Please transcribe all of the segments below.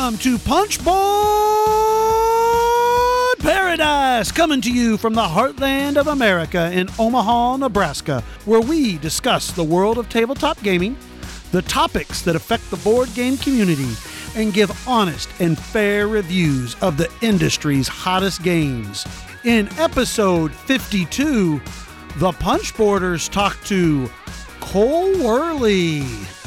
Welcome to Punchboard Paradise, coming to you from the heartland of America in Omaha, Nebraska, where we discuss the world of tabletop gaming, the topics that affect the board game community, and give honest and fair reviews of the industry's hottest games. In episode 52, the Punchboarders talk to Cole Wehrle.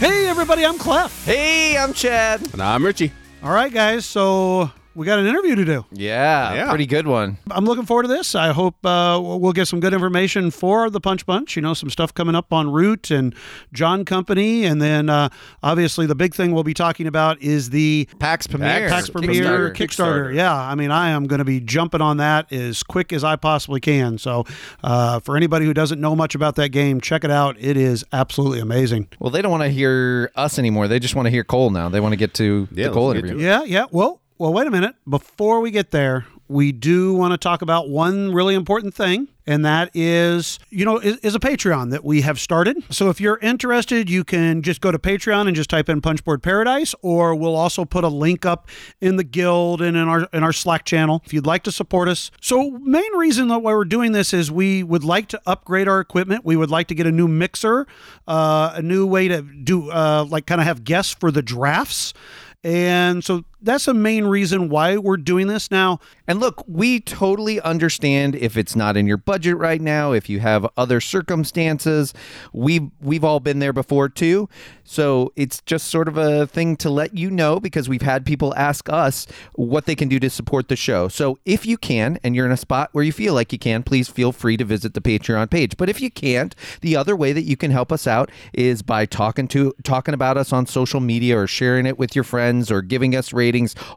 Hey, everybody, I'm Clef. Hey, I'm Chad. And I'm Richie. All right, guys, so we got an interview to do. Yeah, Yeah. pretty good one. I'm looking forward to this. I hope uh, we'll get some good information for the Punch Bunch. You know, some stuff coming up on Root and John Company. And then uh, obviously the big thing we'll be talking about is the Pax Pamir. Pax Pamir Kickstarter. Kickstarter. Yeah, I mean, I am going to be jumping on that as quick as I possibly can. So, uh, for anybody who doesn't know much about that game, check it out. It is absolutely amazing. Well, they don't want to hear us anymore. They just want to hear Cole now. They want to get to Yeah, the Cole interview. Yeah, yeah. Well, well, wait a minute. Before we get there, we do want to talk about one really important thing, and that is, you know, is, is a Patreon that we have started. So if you're interested, you can just go to Patreon and just type in Punchboard Paradise, or we'll also put a link up in the guild and in our in our Slack channel if you'd like to support us. So main reason that why we're doing this is we would like to upgrade our equipment. We would like to get a new mixer, uh, a new way to do uh, like kind of have guests for the drafts. And so that's the main reason why we're doing this now. And look, we totally understand if it's not in your budget right now, if you have other circumstances. We've we've all been there before too. So it's just sort of a thing to let you know because we've had people ask us what they can do to support the show. So if you can and you're in a spot where you feel like you can, please feel free to visit the Patreon page. But if you can't, the other way that you can help us out is by talking to talking about us on social media or sharing it with your friends or giving us ratings.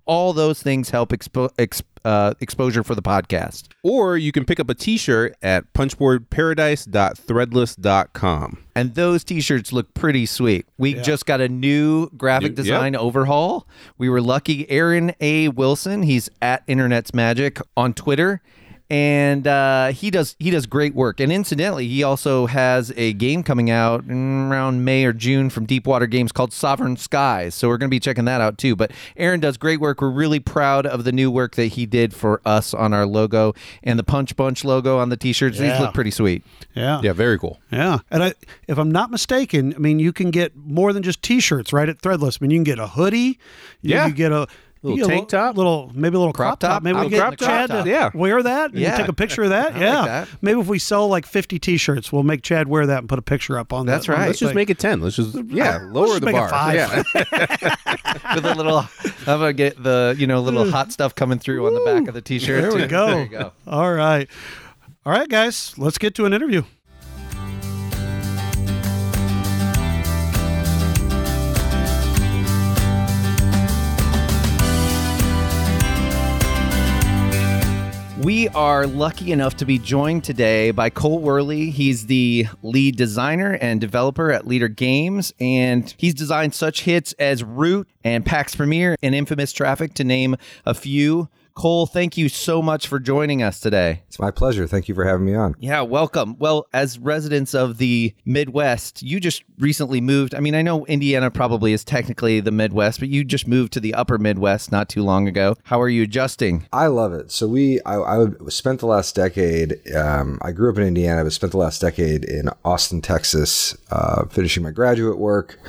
All those things help expo- exp- uh, exposure for the podcast. Or you can pick up a t-shirt at punchboardparadise.threadless.com. And those t-shirts look pretty sweet. We just got a new graphic New- design overhaul. We were lucky. Aaron A. Wilson, he's at Internet's Magic on Twitter. And uh, he does he does great work. And incidentally, he also has a game coming out in around May or June from Deepwater Games called Sovereign Skies. So we're going to be checking that out too. But Aaron does great work. We're really proud of the new work that he did for us on our logo and the Punch Bunch logo on the t-shirts. These look pretty sweet. Yeah. Yeah, very cool. Yeah. And I, if I'm not mistaken, I mean, you can get more than just t-shirts right at Threadless. I mean, you can get a hoodie. You Yeah. can get a you Little a tank top? little maybe a little crop, Crop top. top? Maybe we get get crop Chad top. to Yeah. wear that and Yeah. take a picture of that. yeah. that. Maybe if we sell like 50 t-shirts, we'll make Chad wear that and put a picture up on that. That's right. the Let's just thing. make it 10. Let's just, yeah, Let's lower just the make it bar. five. Yeah. with a little I'm gonna get the you know little hot stuff coming through on the back of the t-shirt. There we go. There you go. All right. All right, guys, let's get to an interview. We are lucky enough to be joined today by Cole Wehrle. He's the lead designer and developer at Leder Games, and he's designed such hits as Root and Pax Pamir and Infamous Traffic, to name a few. Cole, thank you so much for joining us today. It's my pleasure. Thank you for having me on. Yeah, welcome. Well, as residents of the Midwest, you just recently moved. I mean, I know Indiana probably is technically the Midwest, but you just moved to the upper Midwest not too long ago. How are you adjusting? I love it. So we, I, I spent the last decade. Um, I grew up in Indiana, but spent the last decade in Austin, Texas, uh, finishing my graduate work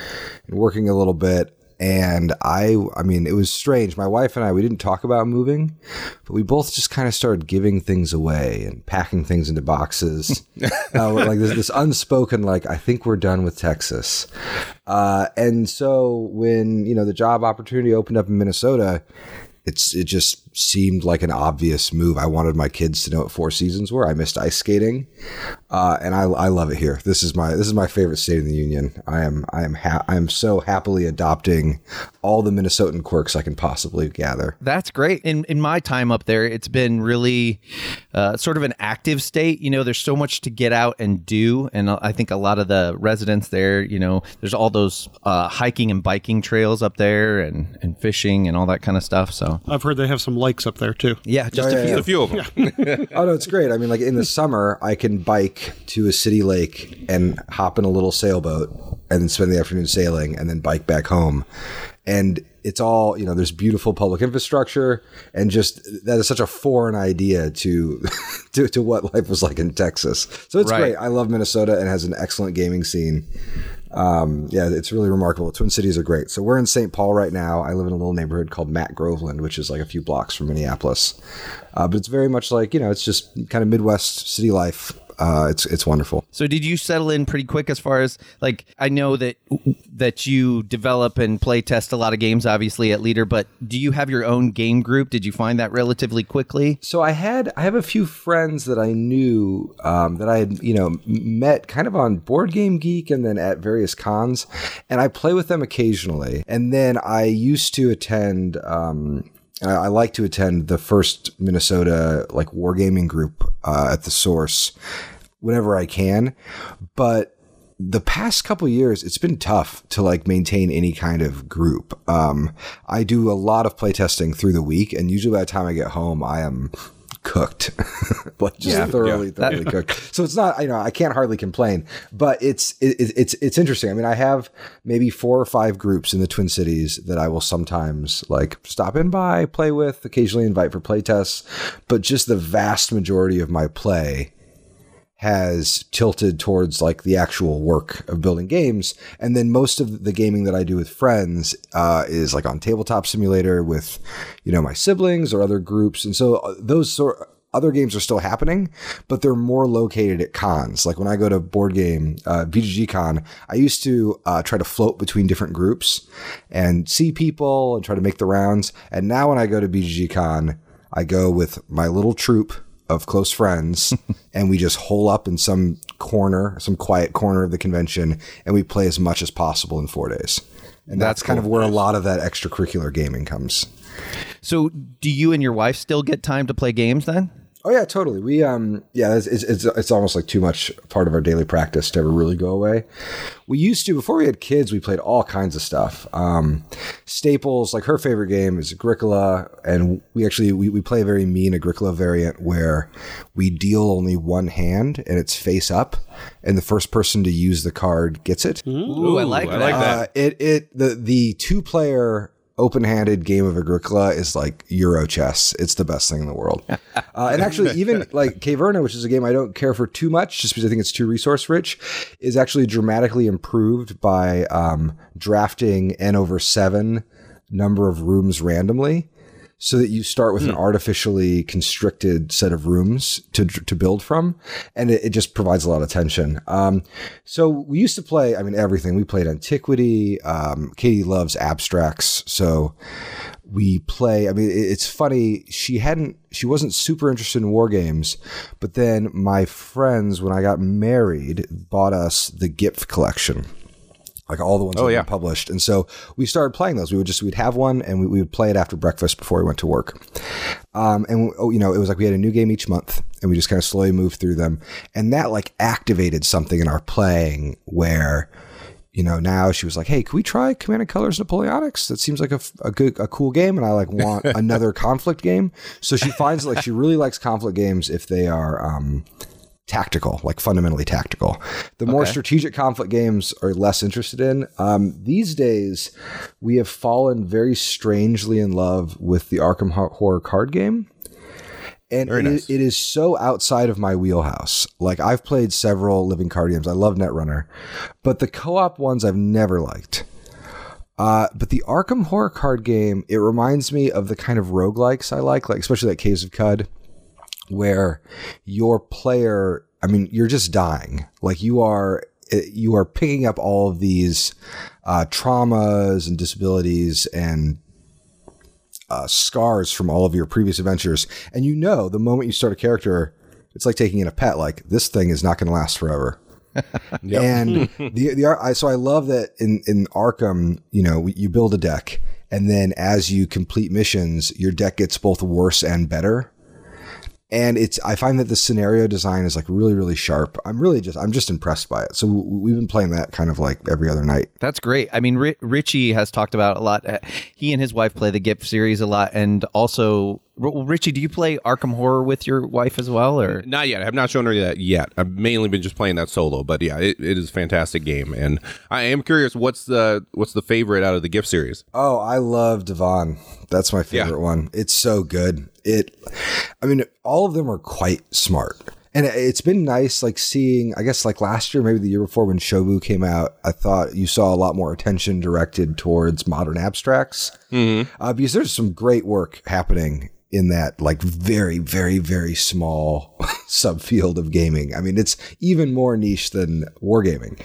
and working a little bit. And I, I mean, it was strange. My wife and I, we didn't talk about moving, but we both just kind of started giving things away and packing things into boxes. uh, like this, this unspoken, like, I think we're done with Texas. Uh, and so when, you know, the job opportunity opened up in Minnesota, it's it just seemed like an obvious move. I wanted my kids to know what Four Seasons were. I missed ice skating, uh, and I, I love it here. This is my this is my favorite state in the union. I am I am ha- I am so happily adopting all the Minnesotan quirks I can possibly gather. That's great. In in my time up there, it's been really uh, sort of an active state. You know, there's so much to get out and do, and I think a lot of the residents there, you know, there's all those uh, hiking and biking trails up there, and and fishing and all that kind of stuff. So I've heard they have some lakes up there too. yeah, just oh, yeah, a few. A few of them. Oh no, it's great. I mean, like in the summer, I can bike to a city lake and hop in a little sailboat, and then spend the afternoon sailing, and then bike back home. And it's all you know. There's beautiful public infrastructure, and just that is such a foreign idea to to, to what life was like in Texas. So it's Right. great. I love Minnesota and has an excellent gaming scene. Um, yeah, it's really remarkable. Twin Cities are great. So we're in St. Paul right now. I live in a little neighborhood called Mac-Groveland, which is like a few blocks from Minneapolis. Uh, but it's very much like you know, it's just kind of Midwest city life. Uh, it's it's wonderful. So did you settle in pretty quick as far as like I know that that you develop and play test a lot of games obviously at Leder, but do you have your own game group? Did you find that relatively quickly? So I had I have a few friends that I knew um, that I had you know met kind of on Board Game Geek and then at various cons, and I play with them occasionally. And then I used to attend. Um, I like to attend the first Minnesota like wargaming group uh, at the Source whenever I can, but the past couple years it's been tough to like maintain any kind of group. Um i do a lot of playtesting through the week and usually by the time i get home i am cooked. Like just thoroughly thoroughly cooked. So it's not you know i can't hardly complain but it's it, it- it's it's interesting. I mean i have maybe four or five groups in the twin cities that i will sometimes like stop in by play with occasionally invite for play tests, but just the vast majority of my play has tilted towards like the actual work of building games. And then most of the gaming that i do with friends uh, is like on tabletop simulator with you know my siblings or other groups. And so uh, those sort other games are still happening but they're more located at cons. Like when i go to board game uh, bgg con i used to uh, try to float between different groups and see people and try to make the rounds. And now when i go to bgg con i go with my little troop of close friends and we just hole up in some corner, some quiet corner of the convention, and we play as much as possible in four days. And that's, kind of where a lot of that extracurricular gaming comes. So do you and your wife still get time to play games then? Oh yeah, totally. We um yeah, it's, it's it's it's almost like too much part of our daily practice to ever really go away. We used to before we had kids, we played all kinds of stuff. Um, staples like her favorite game is Agricola, and we actually we, we play a very mean Agricola variant where we deal only one hand and it's face up, and the first person to use the card gets it. Ooh, I like I that. like that. Uh, it it the the two player open-handed game of Agricola is like Euro chess. It's the best thing in the world. Uh, and actually, even like Caverna, which is a game I don't care for too much, just because I think it's too resource rich, is actually dramatically improved by um, drafting n over seven number of rooms randomly. So that you start with an artificially constricted set of rooms to to build from, and it, it just provides a lot of tension. Um, so we used to play, I mean, everything. We played Antiquity. Um, Katie loves abstracts. So we play, I mean, it- it's funny. She hadn't, she wasn't super interested in war games, but then my friends, when I got married, bought us the GIPF collection. Like all the ones that yeah. were published. And so we started playing those. We would just, we'd have one and we, we would play it after breakfast before we went to work. Um, and oh, you know, it was like we had a new game each month, and we just kind of slowly moved through them, and that like activated something in our playing where, you know, now she was like, "Hey, can we try Command and Colors Napoleonics? That seems like a good, a cool game, and I like want another conflict game." So she finds like she really likes conflict games if they are. Um, tactical, like fundamentally tactical. The more strategic conflict games are less interested in. Um, these days, we have fallen very strangely in love with the Arkham Horror card game. And it, is, it is so outside of my wheelhouse. Like I've played several living card games. I love Netrunner, but the co-op ones I've never liked. Uh, but the Arkham Horror card game, it reminds me of the kind of roguelikes I like, like especially like Caves of Qud where your player i mean you're just dying. Like you are you are picking up all of these uh, traumas and disabilities and uh, scars from all of your previous adventures. And you know the moment you start a character it's like taking in a pet like this thing is not going to last forever. And the the I, so I love that in in Arkham, you know, you build a deck, and then as you complete missions, your deck gets both worse and better. And it's I find that the scenario design is like really really sharp. I'm really just I'm just impressed by it. So we've been playing that kind of like every other night. That's great. I mean, Ri- Richie has talked about a lot. Uh, He and his wife play the GIPF series a lot, and also, R- Richie, do you play Arkham Horror with your wife as well, or? Not yet. I have not shown her that yet. I've mainly been just playing that solo, but yeah, it, it is a fantastic game, and I am curious what's the what's the favorite out of the GIPF series. Oh, I love DVONN. That's my favorite Yeah. one. It's so good. It, I mean, all of them are quite smart. And it's been nice, like seeing, I guess, like last year, maybe the year before when Shobu came out, I thought you saw a lot more attention directed towards modern abstracts. Uh, because there's some great work happening in that, like, very, very, very small subfield of gaming. I mean, it's even more niche than wargaming.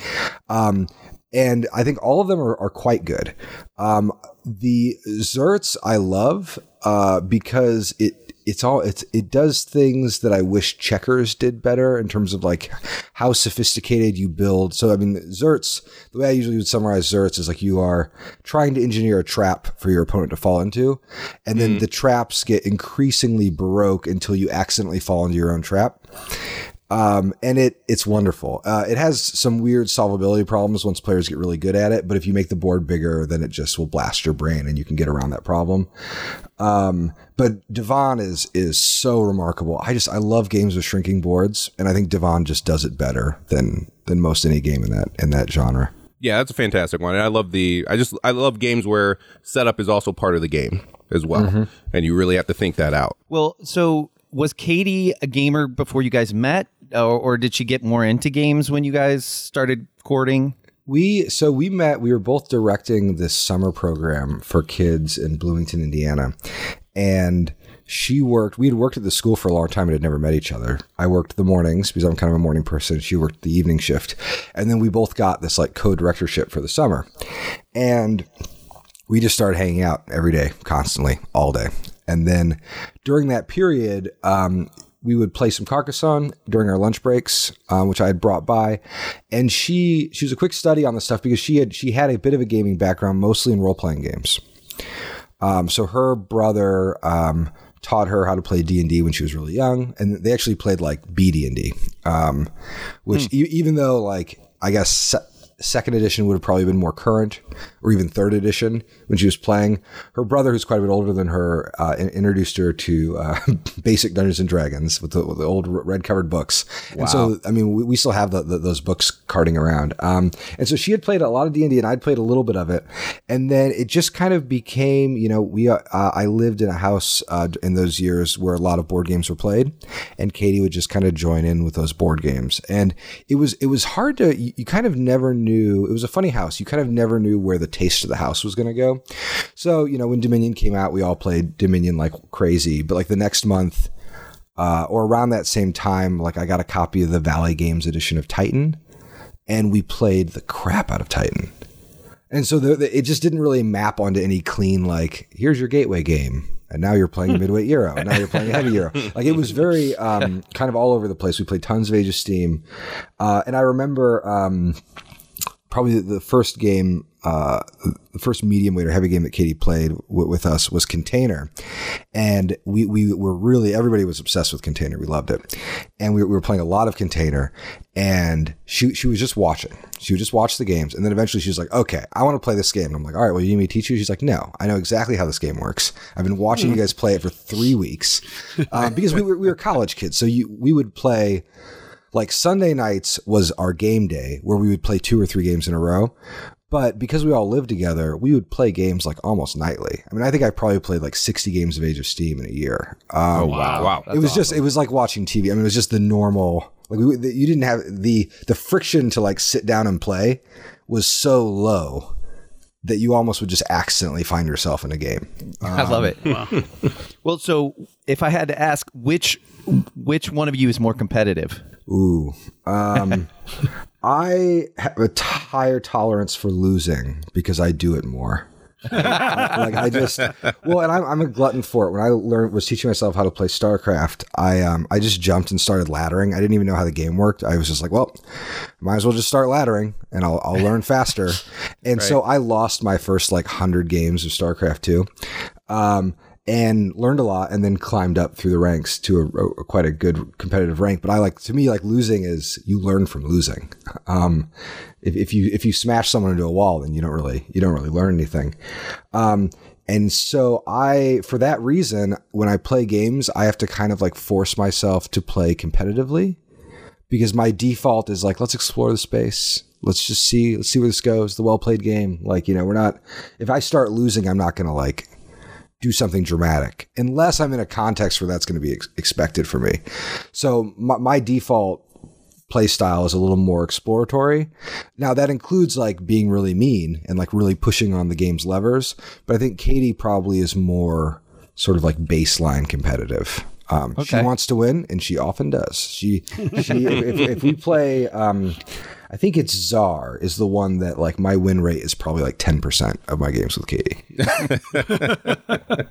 Um, and I think all of them are, are quite good. Um, the ZERTZ I love uh, because it it's all it's it does things that I wish checkers did better in terms of like how sophisticated you build. So I mean ZERTZ, the way I usually would summarize ZERTZ is like you are trying to engineer a trap for your opponent to fall into, and then the traps get increasingly baroque until you accidentally fall into your own trap um, and it it's wonderful. Uh, it has some weird solvability problems once players get really good at it, but if you make the board bigger, then it just will blast your brain, and you can get around that problem. Um, but DVONN is is so remarkable. I just I love games with shrinking boards, and I think DVONN just does it better than than most any game in that in that genre. Yeah, that's a fantastic one. And I love the I just I love games where setup is also part of the game as well, and you really have to think that out. Well, so was Katie a gamer before you guys met, or, or did she get more into games when you guys started courting? We so we met. We were both directing this summer program for kids in Bloomington, Indiana, and she worked. We had worked at the school for a long time and had never met each other. I worked the mornings because I'm kind of a morning person. She worked the evening shift, and then we both got this like co-directorship for the summer, and we just started hanging out every day, constantly, all day. And then during that period, um, we would play some Carcassonne during our lunch breaks, um, which I had brought by. And she she was a quick study on the stuff because she had she had a bit of a gaming background, mostly in role playing games. Um, so her brother um, taught her how to play D and D when she was really young, and they actually played like BD and D, um, which e- even though like I guess. Se- Second edition would have probably been more current, or even third edition when she was playing. Her brother, who's quite a bit older than her, uh, introduced her to uh, basic Dungeons and Dragons with the, with the old red covered books. And so, I mean, we, we still have the, the, those books carting around. Um, and so she had played a lot of D and D, and I'd played a little bit of it. And then it just kind of became, you know, we uh, I lived in a house uh, in those years where a lot of board games were played, and Katie would just kind of join in with those board games. And it was it was hard to you, you kind of never knew. It was a funny house. You kind of never knew where the taste of the house was going to go. So you know, when Dominion came out, we all played Dominion like crazy. But like the next month. Uh, or around that same time, like I got a copy of the Valley Games edition of Titan, and we played the crap out of Titan. And so the, the, it just didn't really map onto any clean like here's your gateway game, and now you're playing a midweight euro, and now you're playing a heavy euro. Like it was very um, kind of all over the place. We played tons of Age of Steam, uh, and I remember um, probably the first game, uh, the first medium weight or heavy game that Katie played w- with us was Container, and we we were really everybody was obsessed with Container. We loved it, and we, we were playing a lot of Container, and she she was just watching. She would just watch the games, and then eventually she was like, "Okay, I want to play this game." And I'm like, "All right, well, you need me to teach you?" She's like, "No, I know exactly how this game works. I've been watching you guys play it for three weeks um, because we were we were college kids, so you we would play." like Sunday nights was our game day where we would play two or three games in a row. But because we all lived together, we would play games like almost nightly. I mean, I think I probably played like 60 games of Age of Steam in a year. Um, wow, wow. it was just, it was like watching TV. I mean, it was just the normal, like we, you didn't have the, the friction to like sit down and play was so low that you almost would just accidentally find yourself in a game. I love it. well, so if I had to ask, which which one of you is more competitive? Ooh. Um, I have a t- higher tolerance for losing because I do it more. like I just well, and I'm, I'm a glutton for it. When I learned was teaching myself how to play StarCraft, I um I just jumped and started laddering. I didn't even know how the game worked. I was just like, well, might as well just start laddering, and I'll I'll learn faster. And so I lost my first like hundred games of StarCraft two. Um, and learned a lot and then climbed up through the ranks to a, a, quite a good competitive rank. But I like to me like losing is you learn from losing. Um, if, if you if you smash someone into a wall, then you don't really you don't really learn anything. Um, and so I, for that reason, when I play games, I have to kind of like force myself to play competitively because my default is like, let's explore the space. Let's just see, let's see where this goes. The well played game. Like, you know, we're not, if I start losing, I'm not to like do something dramatic unless I'm in a context where that's going to be ex- expected for me. So my, my default play style is a little more exploratory. Now that includes like being really mean and like really pushing on the game's levers, but I think Katie probably is more sort of like baseline competitive. Um, okay. She wants to win, and she often does. She, she if, if, we play, um, I think it's Czar is the one that like my win rate is probably like ten percent of my games with Katie.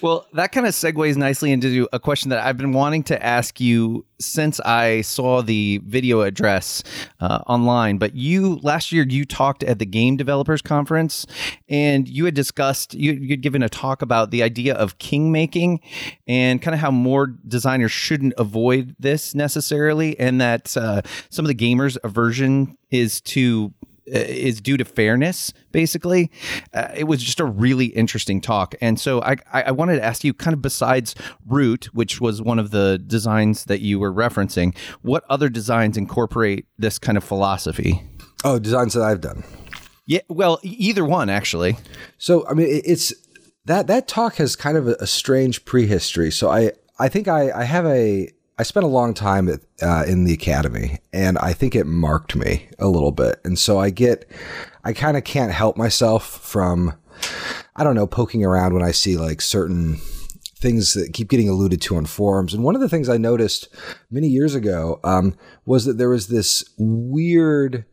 Well, that kind of segues nicely into a question that I've been wanting to ask you since I saw the video address uh, online. But you last year you talked at the Game Developers Conference, and you had discussed you, you'd given a talk about the idea of king making and kind of how more designers shouldn't avoid this necessarily, and that uh, some of the gamers' aversion is to is due to fairness basically. Uh, it was just a really interesting talk. And so I, I wanted to ask you kind of besides root which was one of the designs that you were referencing what other designs incorporate this kind of philosophy? Oh designs that i've done. Yeah well either one actually. So i mean it's that that talk has kind of a, a strange prehistory. So i i think i i have a I spent a long time at, uh, in the academy, and I think it marked me a little bit. And so I get, I kind of can't help myself from, I don't know, poking around when I see like certain things that keep getting alluded to on forums. And one of the things I noticed many years ago um, was that there was this weird.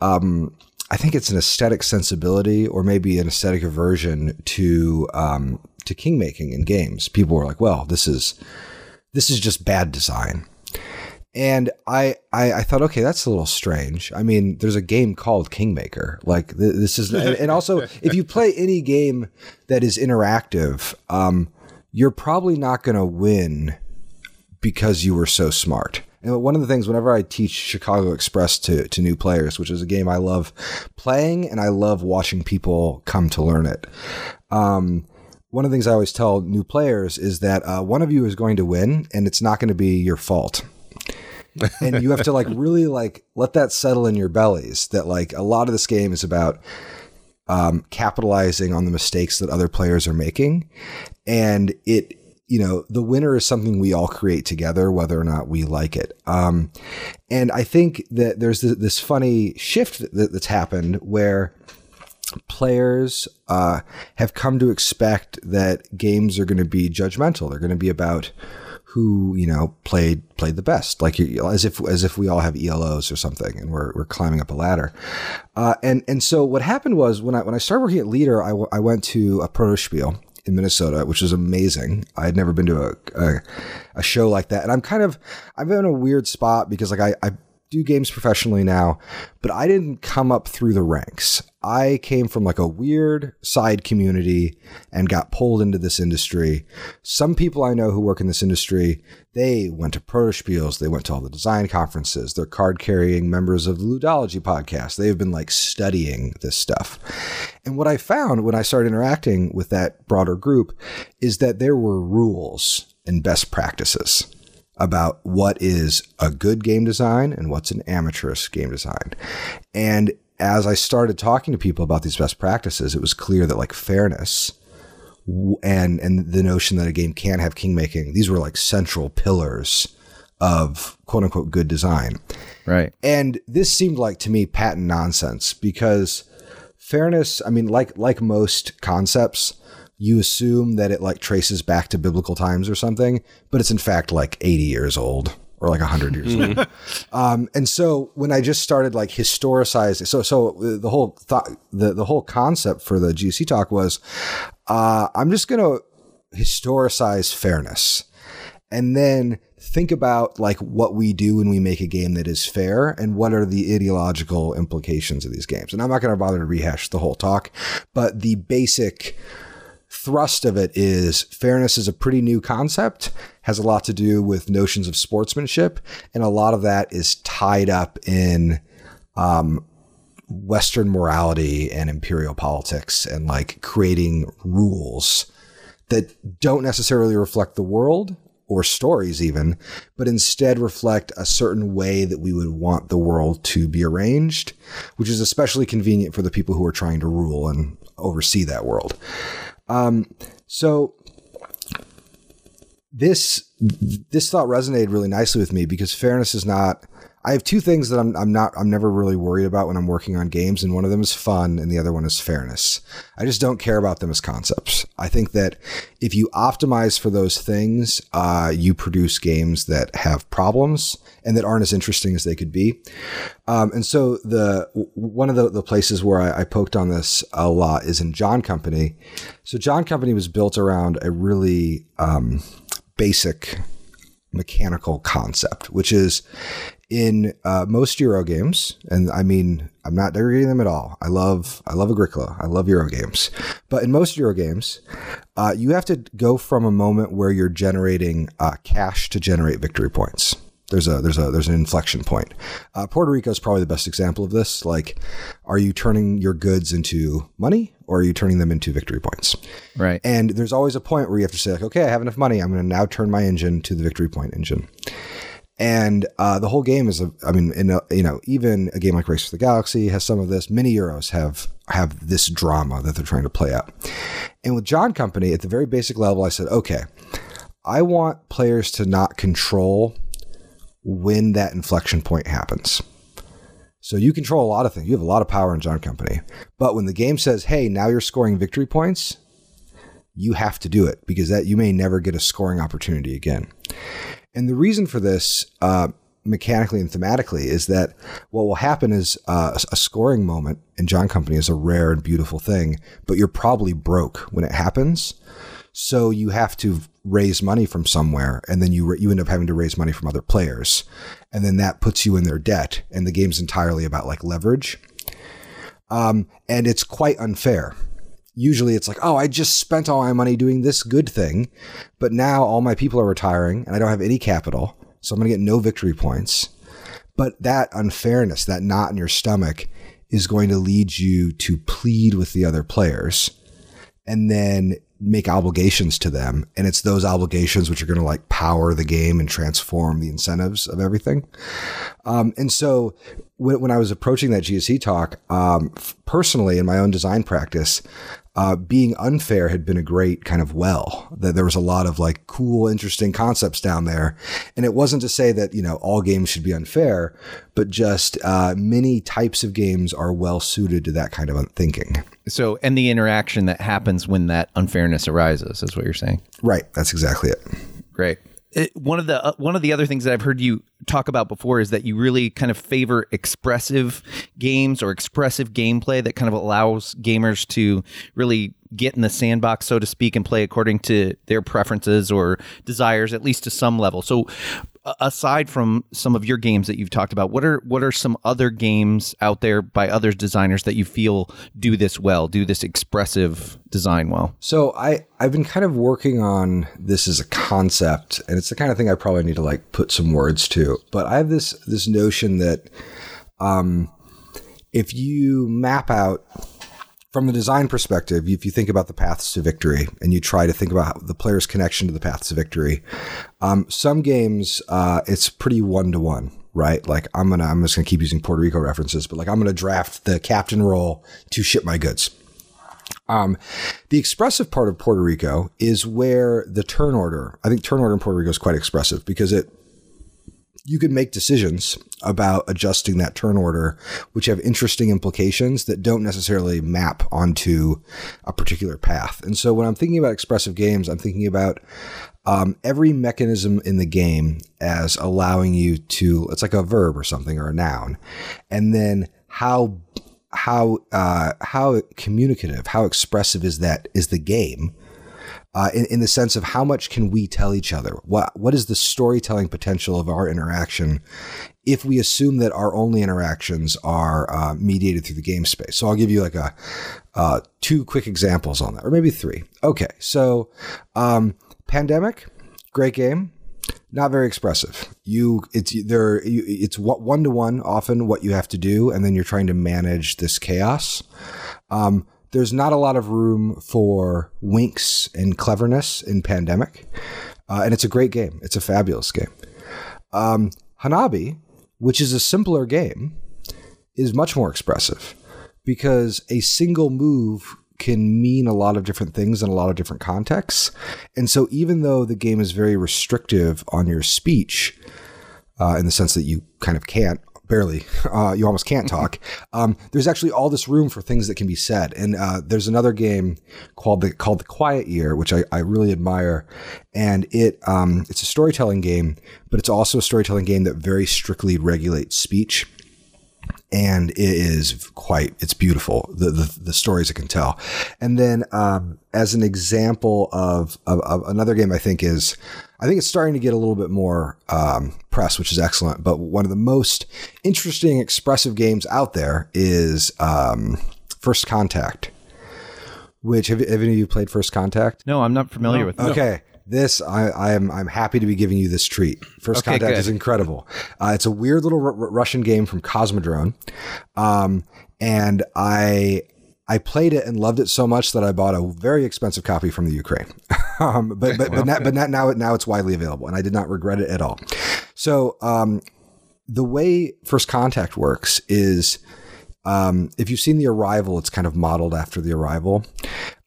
Um, I think it's an aesthetic sensibility or maybe an aesthetic aversion to um, to king making in games. People were like, "Well, this is this is just bad design. And I, I, I, thought, okay, that's a little strange. I mean, there's a game called Kingmaker. Like th- this is, and, also if you play any game that is interactive, um, you're probably not going to win because you were so smart. And one of the things, whenever I teach Chicago Express to, to new players, which is a game I love playing and I love watching people come to learn it. Um, one of the things I always tell new players is that uh, one of you is going to win, and it's not going to be your fault. and you have to like really like let that settle in your bellies. That like a lot of this game is about um, capitalizing on the mistakes that other players are making, and it you know the winner is something we all create together whether or not we like it um, and i think that there's this funny shift that's happened where players uh, have come to expect that games are going to be judgmental. They're going to be about who you know played played the best, like as if as if we all have ELOs or something, and we're we're climbing up a ladder. Uh, and and so what happened was when I when I started working at Leder, I, w- I went to a Protospiel in Minnesota, which was amazing. I had never been to a, a, a show like that, and I'm kind of I'm in a weird spot because like I, I do games professionally now, but I didn't come up through the ranks. I came from like a weird side community and got pulled into this industry. Some people I know who work in this industry, they went to Protospiels, they went to all the design conferences, they're card carrying members of the Ludology podcast. They've been like studying this stuff. And what I found when I started interacting with that broader group is that there were rules and best practices about what is a good game design and what's an amateurish game design. And as I started talking to people about these best practices, it was clear that like fairness and and the notion that a game can have king making, these were like central pillars of quote unquote good design. Right. And this seemed like to me patent nonsense because fairness, I mean, like like most concepts, you assume that it like traces back to biblical times or something, but it's in fact like 80 years old or like 100 years old. Mm-hmm. Um, and so when I just started like historicizing, so so the whole thought, the, the whole concept for the GC talk was uh, I'm just to historicize fairness and then think about like what we do when we make a game that is fair and what are the ideological implications of these games. And I'm not going to bother to rehash the whole talk, but the basic thrust of it is fairness is a pretty new concept, has a lot to do with notions of sportsmanship, and a lot of that is tied up in um, Western morality and imperial politics and like creating rules that don't necessarily reflect the world or stories even, but instead reflect a certain way that we would want the world to be arranged, which is especially convenient for the people who are trying to rule and oversee that world. Um, so this this thought resonated really nicely with me because fairness is not I have two things that I'm, I'm not, I'm never really worried about when I'm working on games. And one of them is fun and the other one is fairness. I just don't care about them as concepts. I think that if you optimize for those things, uh, you produce games that have problems and that aren't as interesting as they could be. Um, and so the, one of the, the places where I, I poked on this a lot is in John Company. So John Company was built around a really, um, basic mechanical concept, which is in uh, most Euro games, and I mean, I'm not degrading them at all. I love, I love Agricola. I love Euro games, but in most Euro games, uh, you have to go from a moment where you're generating uh, cash to generate victory points. There's a there's a there's an inflection point. Uh, Puerto Rico is probably the best example of this. Like, are you turning your goods into money or are you turning them into victory points? Right. And there's always a point where you have to say like, okay, I have enough money. I'm going to now turn my engine to the victory point engine. And uh, the whole game is, a, I mean, in a, you know, even a game like Race for the Galaxy has some of this. Many Euros have have this drama that they're trying to play out. And with John Company, at the very basic level, I said, okay, I want players to not control when that inflection point happens. So you control a lot of things. You have a lot of power in John Company. But when the game says, "Hey, now you're scoring victory points," you have to do it because that you may never get a scoring opportunity again. And the reason for this, uh, mechanically and thematically, is that what will happen is uh, a scoring moment in John Company is a rare and beautiful thing, but you're probably broke when it happens. So you have to raise money from somewhere, and then you you end up having to raise money from other players, and then that puts you in their debt. And the game's entirely about like leverage, um, and it's quite unfair usually it's like, oh, I just spent all my money doing this good thing, but now all my people are retiring and I don't have any capital, so I'm going to get no victory points. But that unfairness, that knot in your stomach, is going to lead you to plead with the other players and then make obligations to them. And it's those obligations which are going to like power the game and transform the incentives of everything. Um, and so when, when, I was approaching that GDC talk, um, personally in my own design practice, uh, being unfair had been a great kind of well that there was a lot of like cool interesting concepts down there. And it wasn't to say that you know all games should be unfair but just uh, many types of games are well suited to that kind of thinking. So and the interaction that happens when that unfairness arises is what you're saying? Right. That's exactly it. Great it, one of the uh, one of the other things that I've heard you talk about before is that you really kind of favor expressive games or expressive gameplay that kind of allows gamers to really get in the sandbox, so to speak, and play according to their preferences or desires, at least to some level. So, aside from some of your games that you've talked about, what are what are some other games out there by other designers that you feel do this well, do this expressive design well? So I I've been kind of working on this as a concept, and it's the kind of thing I probably need to like put some words to. But I have this this notion that um, if you map out from the design perspective, if you think about the paths to victory and you try to think about the player's connection to the paths to victory, um, some games uh, it's pretty one to one, right? Like I'm gonna, I'm just gonna keep using Puerto Rico references, but like I'm gonna draft the captain role to ship my goods. Um, the expressive part of Puerto Rico is where the turn order. I think turn order in Puerto Rico is quite expressive because it you can make decisions about adjusting that turn order, which have interesting implications that don't necessarily map onto a particular path. And so when I'm thinking about expressive games, I'm thinking about um, every mechanism in the game as allowing you to, it's like a verb or something or a noun. And then how, how, uh, how communicative, how expressive is that, is the game uh, in, in the sense of how much can we tell each other? What what is the storytelling potential of our interaction if we assume that our only interactions are uh, mediated through the game space? So I'll give you like a uh, two quick examples on that, or maybe three. Okay, so um, Pandemic, great game not very expressive. You, it's there. You, it's what one to one often what you have to do, and then you're trying to manage this chaos. Um, there's not a lot of room for winks and cleverness in Pandemic, uh, and it's a great game. It's a fabulous game. Um, Hanabi, which is a simpler game, is much more expressive because a single move can mean a lot of different things in a lot of different contexts. And so, even though the game is very restrictive on your speech, uh, in the sense that you kind of can't, barely, uh, you almost can't talk, um, there's actually all this room for things that can be said. And uh, there's another game called the called the Quiet Year, which I, I really admire, and it um, it's a storytelling game, but it's also a storytelling game that very strictly regulates speech. And it is quite it's beautiful. The the, the stories it can tell. And then um, as an example of, of, of, another game i think is i think it's starting to get a little bit more um, press which is excellent but one of the most interesting expressive games out there is um, first contact which have, have any of you played first contact no i'm not familiar no. with it okay this I, I am I'm happy to be giving you this treat. First okay, Contact good. is incredible. Uh, it's a weird little r- Russian game from Cosmodrome, um, and I I played it and loved it so much that I bought a very expensive copy from the Ukraine. um, but but but, not, but not now now it's widely available, and I did not regret it at all. So um, the way First Contact works is. Um, if you've seen the arrival, it's kind of modeled after the arrival.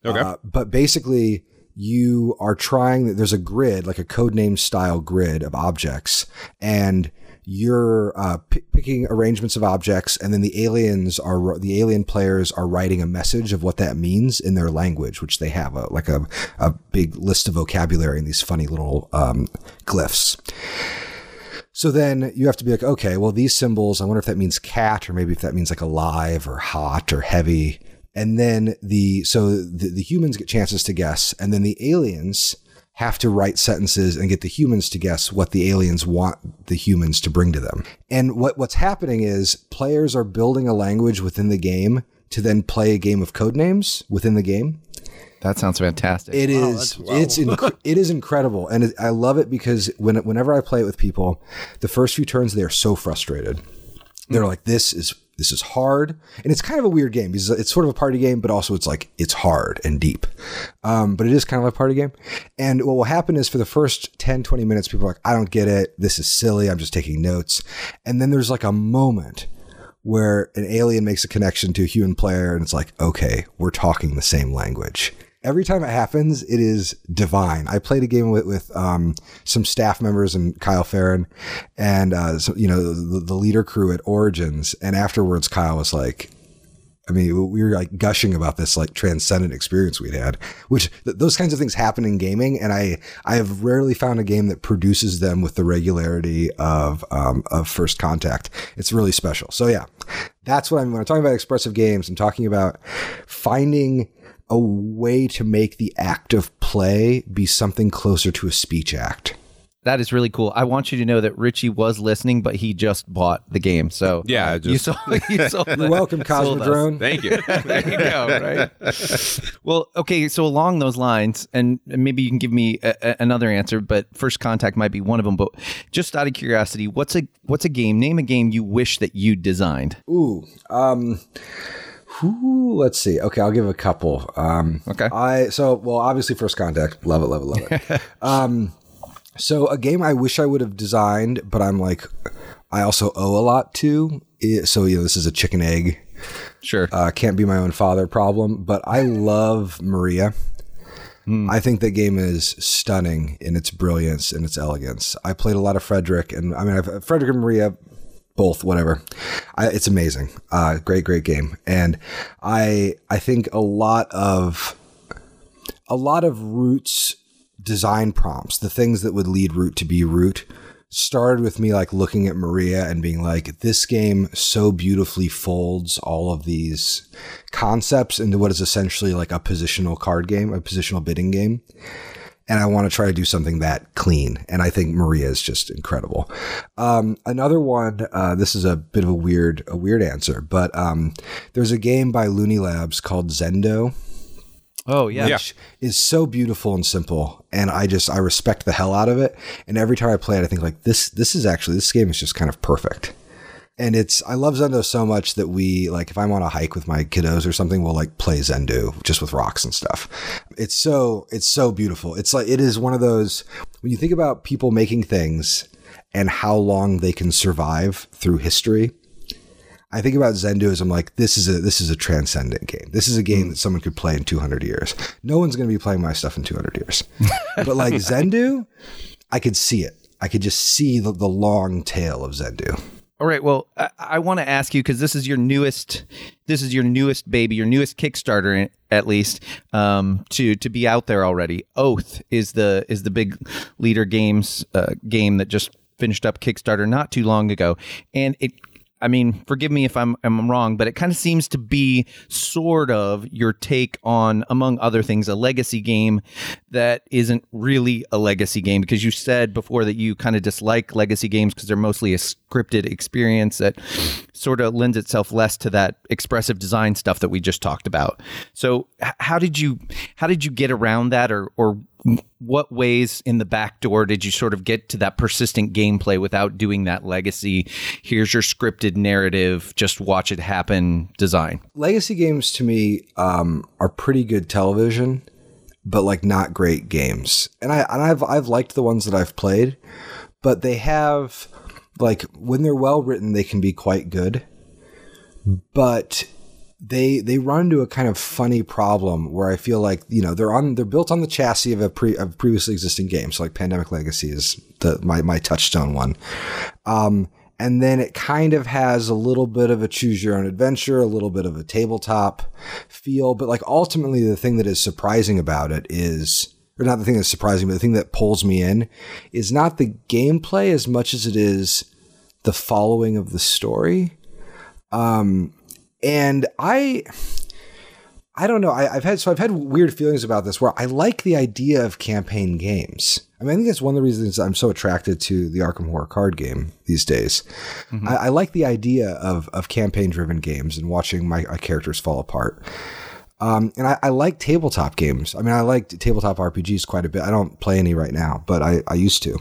Okay. Uh, but basically, you are trying there's a grid like a code name style grid of objects and you're uh, p- picking arrangements of objects and then the aliens are the alien players are writing a message of what that means in their language which they have a, like a, a big list of vocabulary and these funny little um, glyphs. So then you have to be like okay well these symbols i wonder if that means cat or maybe if that means like alive or hot or heavy. And then the so the, the humans get chances to guess and then the aliens have to write sentences and get the humans to guess what the aliens want the humans to bring to them and what what's happening is players are building a language within the game to then play a game of code names within the game that sounds fantastic. It wow, is. It's inc- it is incredible, and it, I love it because when whenever I play it with people, the first few turns they are so frustrated. They're like, "This is this is hard. And it's kind of a weird game because it's sort of a party game but also it's like it's hard and deep. Um, but it is kind of a party game. And what will happen is for the first 10 20 minutes people are like i don't get it. This is silly. I'm just taking notes. And then there's like a moment where an alien makes a connection to a human player and it's like okay we're talking the same language every time it happens, it is divine. I played a game with, with um, some staff members and Kyle Ferrin and, uh, so, you know, the, the, Leder crew at Origins. And afterwards, Kyle was like, I mean, we were like gushing about this like transcendent experience we'd had, which th- those kinds of things happen in gaming. And I, I have rarely found a game that produces them with the regularity of, um, of first contact. It's really special. So yeah, that's what I'm, when I'm talking about expressive games, I'm talking about finding, a way to make the act of play be something closer to a speech act. That is really cool. I want you to know that Richie was listening, but he just bought the game. So yeah, just, you sold, you sold You're welcome, Cosmodrome. Thank you. there you go. Right. well, okay. So along those lines, and maybe you can give me a, a, another answer, but first contact might be one of them. But just out of curiosity, what's a what's a game? Name a game you wish that you designed. Ooh. Um, Ooh, let's see. Okay, I'll give a couple. Um, okay. I so well, obviously, First Contact, love it, love it, love it. um, so a game I wish I would have designed, but I'm like, I also owe a lot to. So you know, this is a chicken egg. Sure. Uh, can't be my own father problem, but I love Maria. Mm. I think that game is stunning in its brilliance and its elegance. I played a lot of Friedrich, and I mean, I've, Friedrich and Maria both, whatever. I, it's amazing. Uh, great, great game. And I, I think a lot of, a lot of Root's design prompts, the things that would lead Root to be Root, started with me like looking at Maria and being like, this game so beautifully folds all of these concepts into what is essentially like a positional card game, a positional bidding game. And I want to try to do something that clean. And I think Maria is just incredible. Um, another one, uh, this is a bit of a weird, a weird answer, but um, there's a game by Looney Labs called Zendo Oh yeah. which is so beautiful and simple and i just i respect the hell out of it and every time i play it i think like this this is actually this game is just kind of perfect and it's i love zendo so much that we like if i'm on a hike with my kiddos or something we'll like play zendo just with rocks and stuff it's so it's so beautiful it's like it is one of those when you think about people making things and how long they can survive through history I think about Zendo as I'm like, this is a this is a transcendent game. This is a game hmm. that someone could play in 200 years. No one's going to be playing my stuff in 200 years. but like Zendo, I could see it. I could just see the, the long tail of Zendo. All right. Well, I, I want to ask you because this is your newest, this is your newest baby, your newest Kickstarter, at least, um, to to be out there already. Oath is the is the big Leder Games uh, game that just finished up Kickstarter not too long ago, and it. I mean, forgive me if I'm I'm wrong, but it kind of seems to be sort of your take on, among other things, a legacy game that isn't really a legacy game because you said before that you kind of dislike legacy games because they're mostly a scripted experience that sort of lends itself less to that expressive design stuff that we just talked about. So, how did you how did you get around that, or or what ways in the back door did you sort of get to that persistent gameplay without doing that legacy? Here's your scripted narrative, just watch it happen design. Legacy games to me um, are pretty good television, but like not great games. And I and I've I've liked the ones that I've played, but they have like when they're well written, they can be quite good. But they they run into a kind of funny problem where I feel like you know they're on they're built on the chassis of a pre of previously existing game. So like Pandemic Legacy is the my my touchstone one. Um, and then it kind of has a little bit of a choose your own adventure, a little bit of a tabletop feel, but like ultimately the thing that is surprising about it is or not the thing that's surprising, but the thing that pulls me in is not the gameplay as much as it is the following of the story. Um, and I, I don't know. I, have had so I've had weird feelings about this where I like the idea of campaign games. I mean, I think that's one of the reasons I'm so attracted to the Arkham Horror card game these days. I, I like the idea of of campaign driven games and watching my, my characters fall apart. Um, and I, I like tabletop games. I mean, I like tabletop RPGs quite a bit. I don't play any right now, but I, I used to.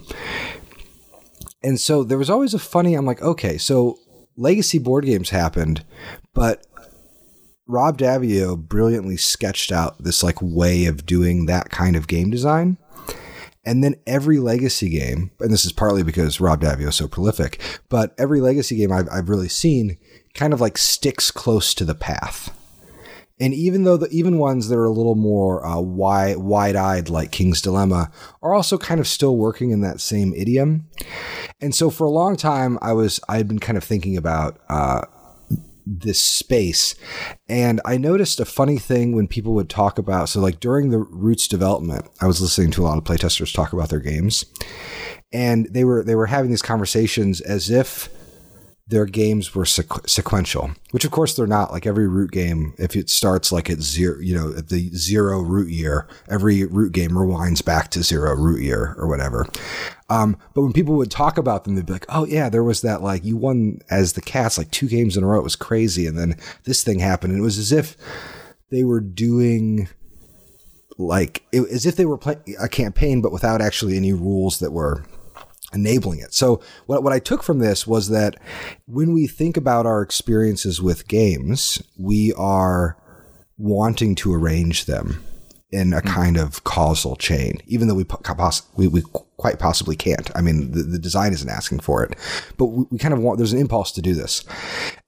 And so there was always a funny, I'm like, okay, so legacy board games happened, but Rob Daviau brilliantly sketched out this like way of doing that kind of game design. And then every legacy game, and this is partly because Rob Daviau is so prolific, but every legacy game I've, I've really seen kind of like sticks close to the path. And even though the even ones that are a little more uh, wide wide eyed, like King's Dilemma, are also kind of still working in that same idiom. And so for a long time, I was I had been kind of thinking about uh, this space, and I noticed a funny thing when people would talk about. So like during the Roots development, I was listening to a lot of playtesters talk about their games, and they were they were having these conversations as if their games were sequ- sequential, which of course they're not. Like every root game, if it starts like at zero, you know, at the zero root year, every root game rewinds back to zero root year or whatever. Um, but when people would talk about them, they'd be like, "Oh yeah, there was that like you won as the cats like two games in a row. It was crazy, and then this thing happened, and it was as if they were doing." Like it, as if they were playing a campaign, but without actually any rules that were enabling it. So what, what I took from this was that when we think about our experiences with games, we are wanting to arrange them in a kind of causal chain, even though we, poss- we, we quite possibly can't. I mean, the, the design isn't asking for it, but we, we, kind of want, there's an impulse to do this.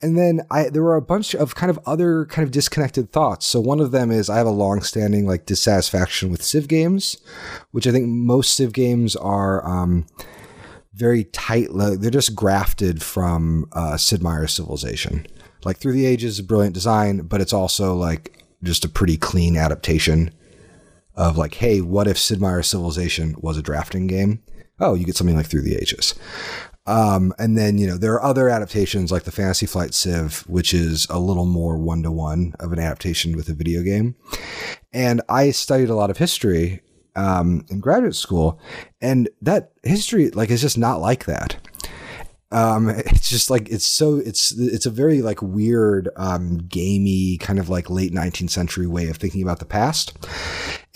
And then I, there were a bunch of kind of other kind of disconnected thoughts. So one of them is I have a long standing like dissatisfaction with Civ games, which I think most Civ games are, um, very tight. They're just grafted from uh, Sid Meier's Civilization. Like through the ages, brilliant design, but it's also like just a pretty clean adaptation of like, hey, what if Sid Meier's Civilization was a drafting game? oh, you get something like Through the Ages. Um, and then, you know, there are other adaptations like the Fantasy Flight Civ, which is a little more one to one of an adaptation with a video game. And I studied a lot of history um, in graduate school, and that history, like, is just not like that. Um, it's just like it's so it's it's a very like weird um, gamey kind of like late 19th century way of thinking about the past.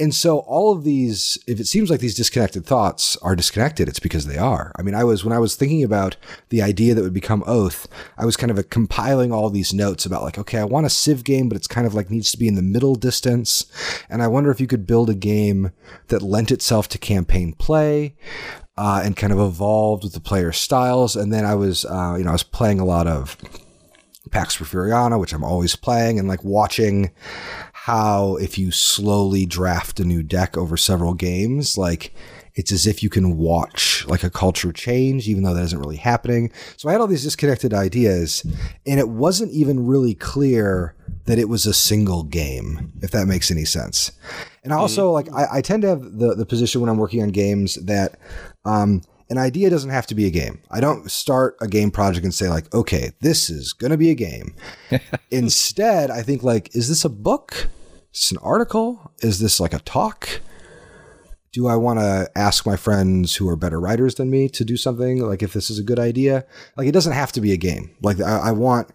And so all of these, if it seems like these disconnected thoughts are disconnected, it's because they are. I mean, I was when I was thinking about the idea that would become Oath, I was kind of a, compiling all these notes about like, okay, I want a Civ game, but it's kind of like needs to be in the middle distance, and I wonder if you could build a game that lent itself to campaign play. Uh, and kind of evolved with the player styles. And then I was, uh, you know, I was playing a lot of Pax Porfiriana, which I'm always playing, and like watching how if you slowly draft a new deck over several games, like it's as if you can watch like a culture change, even though that isn't really happening. So I had all these disconnected ideas, and it wasn't even really clear that it was a single game, if that makes any sense. And also, like, I, I tend to have the, the position when I'm working on games that um, an idea doesn't have to be a game. I don't start a game project and say like, okay, this is going to be a game. Instead, I think like, is this a book? Is this an article? Is this like a talk? Do I want to ask my friends who are better writers than me to do something? Like, if this is a good idea, like it doesn't have to be a game. Like, I, I want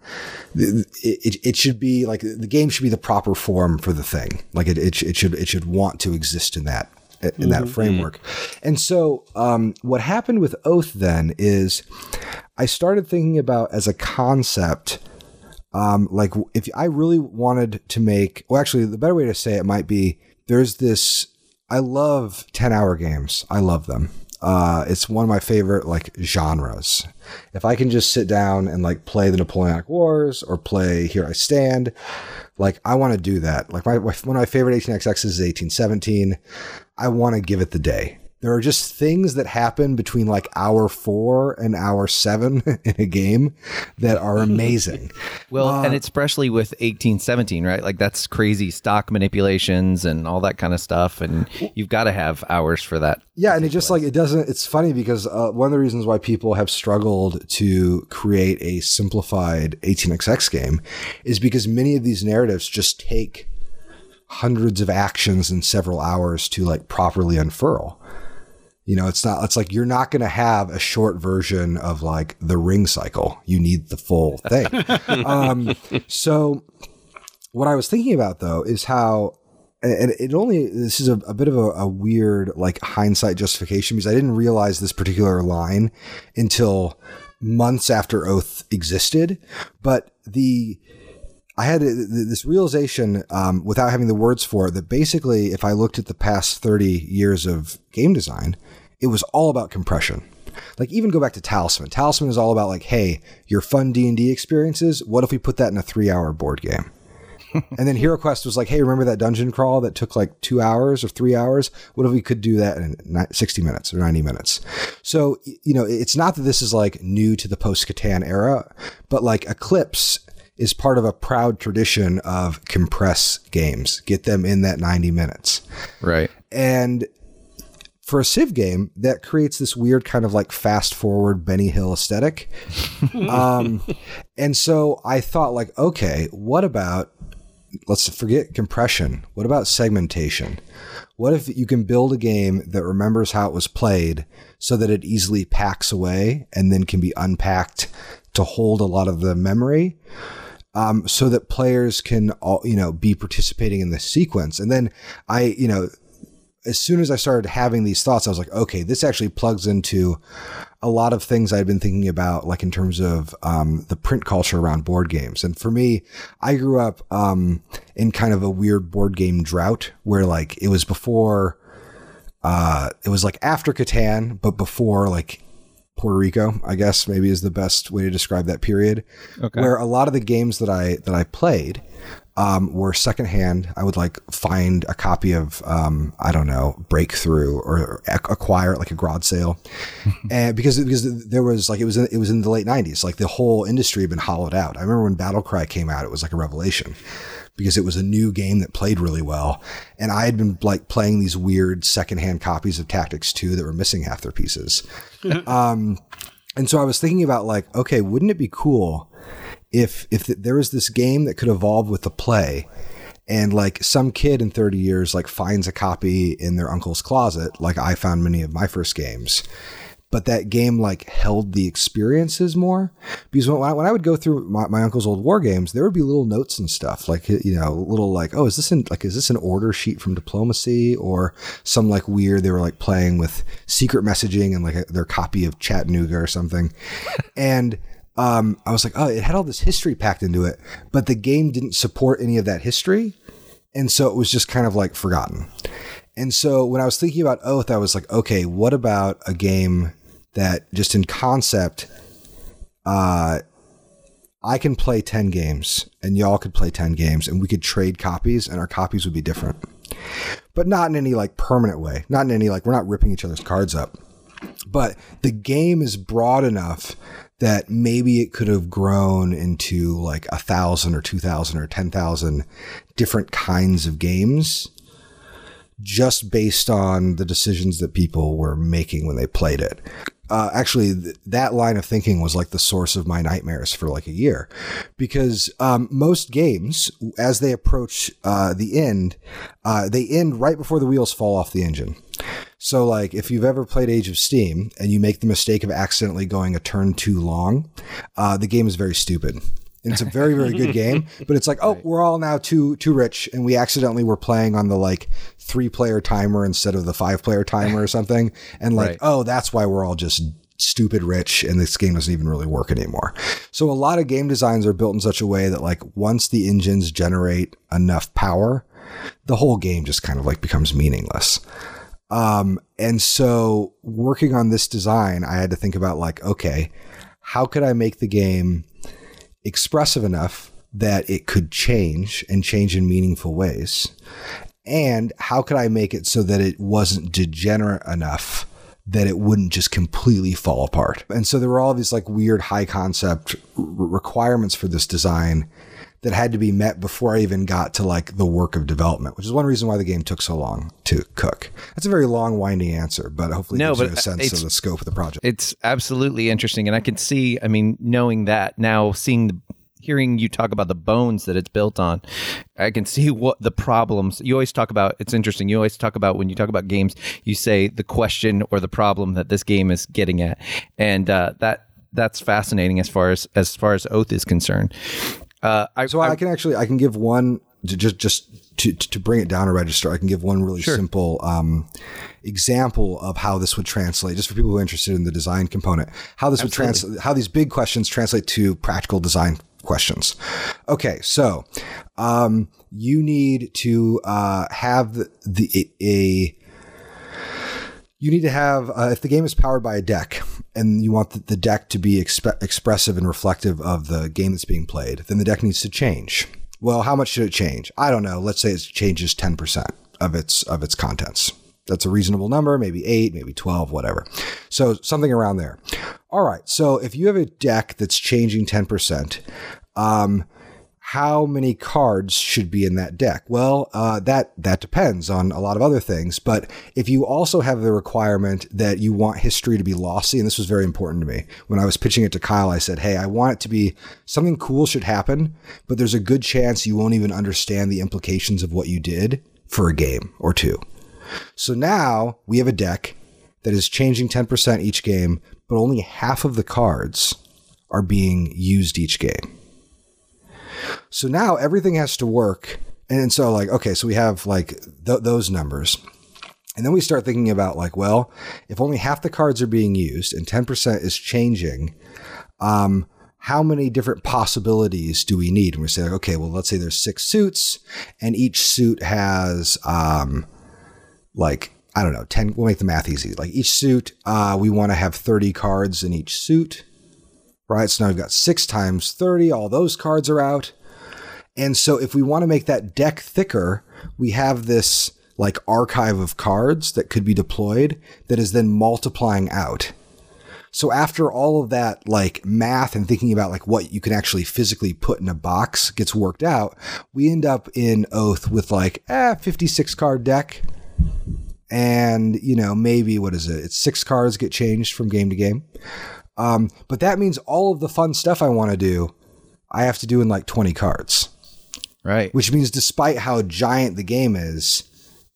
it, it, it. should be like the game should be the proper form for the thing. Like, it, it, it should it should want to exist in that in that framework. And so, um, what happened with Oath then is I started thinking about as a concept. Um, like if I really wanted to make, well, actually, the better way to say it might be there's this. I love ten hour games. I love them. Uh, it's one of my favorite like genres. If I can just sit down and like play the Napoleonic Wars or play Here I Stand, like I want to do that. Like my one of my favorite 18xx is 1817. I want to give it the day. There are just things that happen between like hour four and hour seven in a game that are amazing. Well, and especially with 1817, right? Like that's crazy stock manipulations and all that kind of stuff. And you've got to have hours for that. Yeah, and it just like it doesn't. It's funny because uh, one of the reasons why people have struggled to create a simplified 18xx game is because many of these narratives just take hundreds of actions in several hours to like properly unfurl. You know, it's not, it's like you're not going to have a short version of like the ring cycle. You need the full thing. um, so, what I was thinking about though is how, and it only, this is a, a bit of a, a weird like hindsight justification because I didn't realize this particular line until months after Oath existed. But the, I had this realization um, without having the words for it that basically, if I looked at the past 30 years of game design, it was all about compression. Like even go back to Talisman. Talisman is all about like, hey, your fun D and D experiences. What if we put that in a three-hour board game? and then Hero Quest was like, hey, remember that dungeon crawl that took like two hours or three hours? What if we could do that in 60 minutes or 90 minutes? So, you know, it's not that this is like new to the post Catan era, but like Eclipse is part of a proud tradition of compress games, get them in that 90 minutes. Right. And for a Civ game, that creates this weird kind of like fast forward Benny Hill aesthetic. um, and so I thought, like, okay, what about, let's forget compression. What about segmentation? What if you can build a game that remembers how it was played so that it easily packs away and then can be unpacked to hold a lot of the memory? Um, so that players can all, you know, be participating in the sequence. And then I, you know, as soon as I started having these thoughts, I was like, okay, this actually plugs into a lot of things I'd been thinking about, like in terms of um, the print culture around board games. And for me, I grew up um, in kind of a weird board game drought where like it was before, uh, it was like after Catan, but before like Puerto Rico, I guess maybe is the best way to describe that period. Okay. Where a lot of the games that I that I played um, were secondhand. I would like find a copy of um, I don't know Breakthrough or, acquire like a garage sale, and because because there was like it was in, it was in the late '90s. Like the whole industry had been hollowed out. I remember when Battle Cry came out, it was like a revelation because it was a new game that played really well. And I had been like playing these weird secondhand copies of Tactics 2 that were missing half their pieces. um, and so I was thinking about like, okay, wouldn't it be cool if if there was this game that could evolve with the play and like some kid in 30 years like finds a copy in their uncle's closet like I found many of my first games but that game like held the experiences more because when I, when I would go through my, my uncle's old war games there would be little notes and stuff like you know little like oh is this in like is this an order sheet from diplomacy or some like weird they were like playing with secret messaging and like a, their copy of chattanooga or something and um, I was like, oh, it had all this history packed into it, but the game didn't support any of that history. And so it was just kind of like forgotten. And so when I was thinking about Oath, I was like, okay, what about a game that just in concept, uh, I can play 10 games and y'all could play 10 games and we could trade copies and our copies would be different. But not in any like permanent way. Not in any like we're not ripping each other's cards up. But the game is broad enough that maybe it could have grown into like a thousand or two thousand or ten thousand different kinds of games just based on the decisions that people were making when they played it uh, actually th- that line of thinking was like the source of my nightmares for like a year. Because um, most games as they approach uh, the end uh, they end right before the wheels fall off the engine. So like if you've ever played age of steam and you make the mistake of accidentally going a turn too long uh, the game is very stupid and it's a very very good game but it's like oh we're all now too too rich and we accidentally were playing on the like three player timer instead of the five player timer or something and like Right. oh that's why we're all just stupid rich and this game doesn't even really work anymore. So a lot of game designs are built in such a way that like once the engines generate enough power the whole game just kind of like becomes meaningless. Um, and so working on this design, I had to think about like, okay, how could I make the game expressive enough that it could change and change in meaningful ways? And how could I make it so that it wasn't degenerate enough that it wouldn't just completely fall apart? And so there were all these like weird high concept requirements for this design that had to be met before I even got to like the work of development, which is one reason why the game took so long to cook. That's a very long, winding answer, but hopefully it No, gives you a sense of the scope of the project. It's absolutely interesting, and I can see. I mean, knowing that now, seeing the hearing you talk about the bones that it's built on, I can see what the problems. You always talk about. It's interesting. You always talk about when you talk about games, you say the question or the problem that this game is getting at, and uh, that that's fascinating as far as as far as Oath is concerned. Uh, I, So I, can actually I can give one to just just to to bring it down a register. I can give one really simple um, example of how this would translate, just for people who are interested in the design component. How this would translate, how these big questions translate to practical design questions. Okay, so um, you need to uh, have the, the a you need to have uh, if the game is powered by a deck and you want the, the deck to be expe- expressive and reflective of the game that's being played then the deck needs to change. Well how much should it change? I don't know. Let's say it changes 10% of its of its contents. That's a reasonable number maybe 8 maybe 12 whatever. So something around there. All right. So if you have a deck that's changing 10% um, how many cards should be in that deck? Well, uh, that that depends on a lot of other things. But if you also have the requirement that you want history to be lossy, and this was very important to me when I was pitching it to Kyle, I said, "Hey, I want it to be something cool should happen, but there's a good chance you won't even understand the implications of what you did for a game or two. So now we have a deck that is changing 10% each game, but only half of the cards are being used each game. So now everything has to work. And so, like, okay, so we have like th- those numbers. And then we start thinking about, like, well, if only half the cards are being used and 10% is changing, um, how many different possibilities do we need? And we say, like, okay, well, let's say there's six suits, and each suit has, um, like, I don't know, 10, we'll make the math easy. Like, each suit, uh, we want to have 30 cards in each suit right? So now we've got six times 30, all those cards are out. And so if we want to make that deck thicker, we have this like archive of cards that could be deployed that is then multiplying out. So after all of that like math and thinking about like what you can actually physically put in a box gets worked out, we end up in Oath with like eh, 56 card deck. And, you know, maybe what is it? It's six cards get changed from game to game. Um, but that means all of the fun stuff I want to do, I have to do in like 20 cards. Right. Which means despite how giant the game is,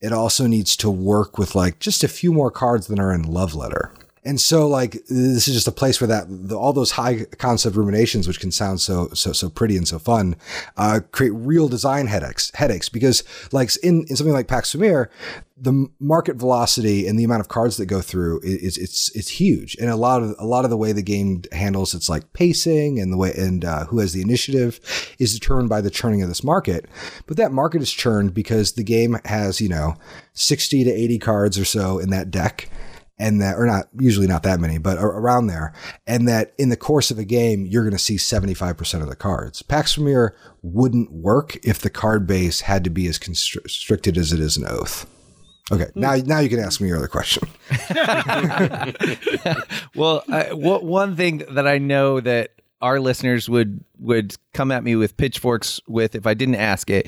it also needs to work with like just a few more cards than are in Love Letter. And so, like, this is just a place where that the, all those high concept ruminations, which can sound so so so pretty and so fun, uh, create real design headaches. Headaches because, like, in, in something like Pax Pamir, the market velocity and the amount of cards that go through is it's it's huge, and a lot of a lot of the way the game handles its like pacing and the way and uh, who has the initiative is determined by the churning of this market. But that market is churned because the game has you know sixty to eighty cards or so in that deck and that, or not, usually not that many, but around there, and that in the course of a game, you're going to see 75% of the cards. Pax Pamir wouldn't work if the card base had to be as constricted as it is in Oath. Okay, hmm. now now you can ask me your other question. well, I, what, one thing that I know that our listeners would would come at me with pitchforks with if I didn't ask it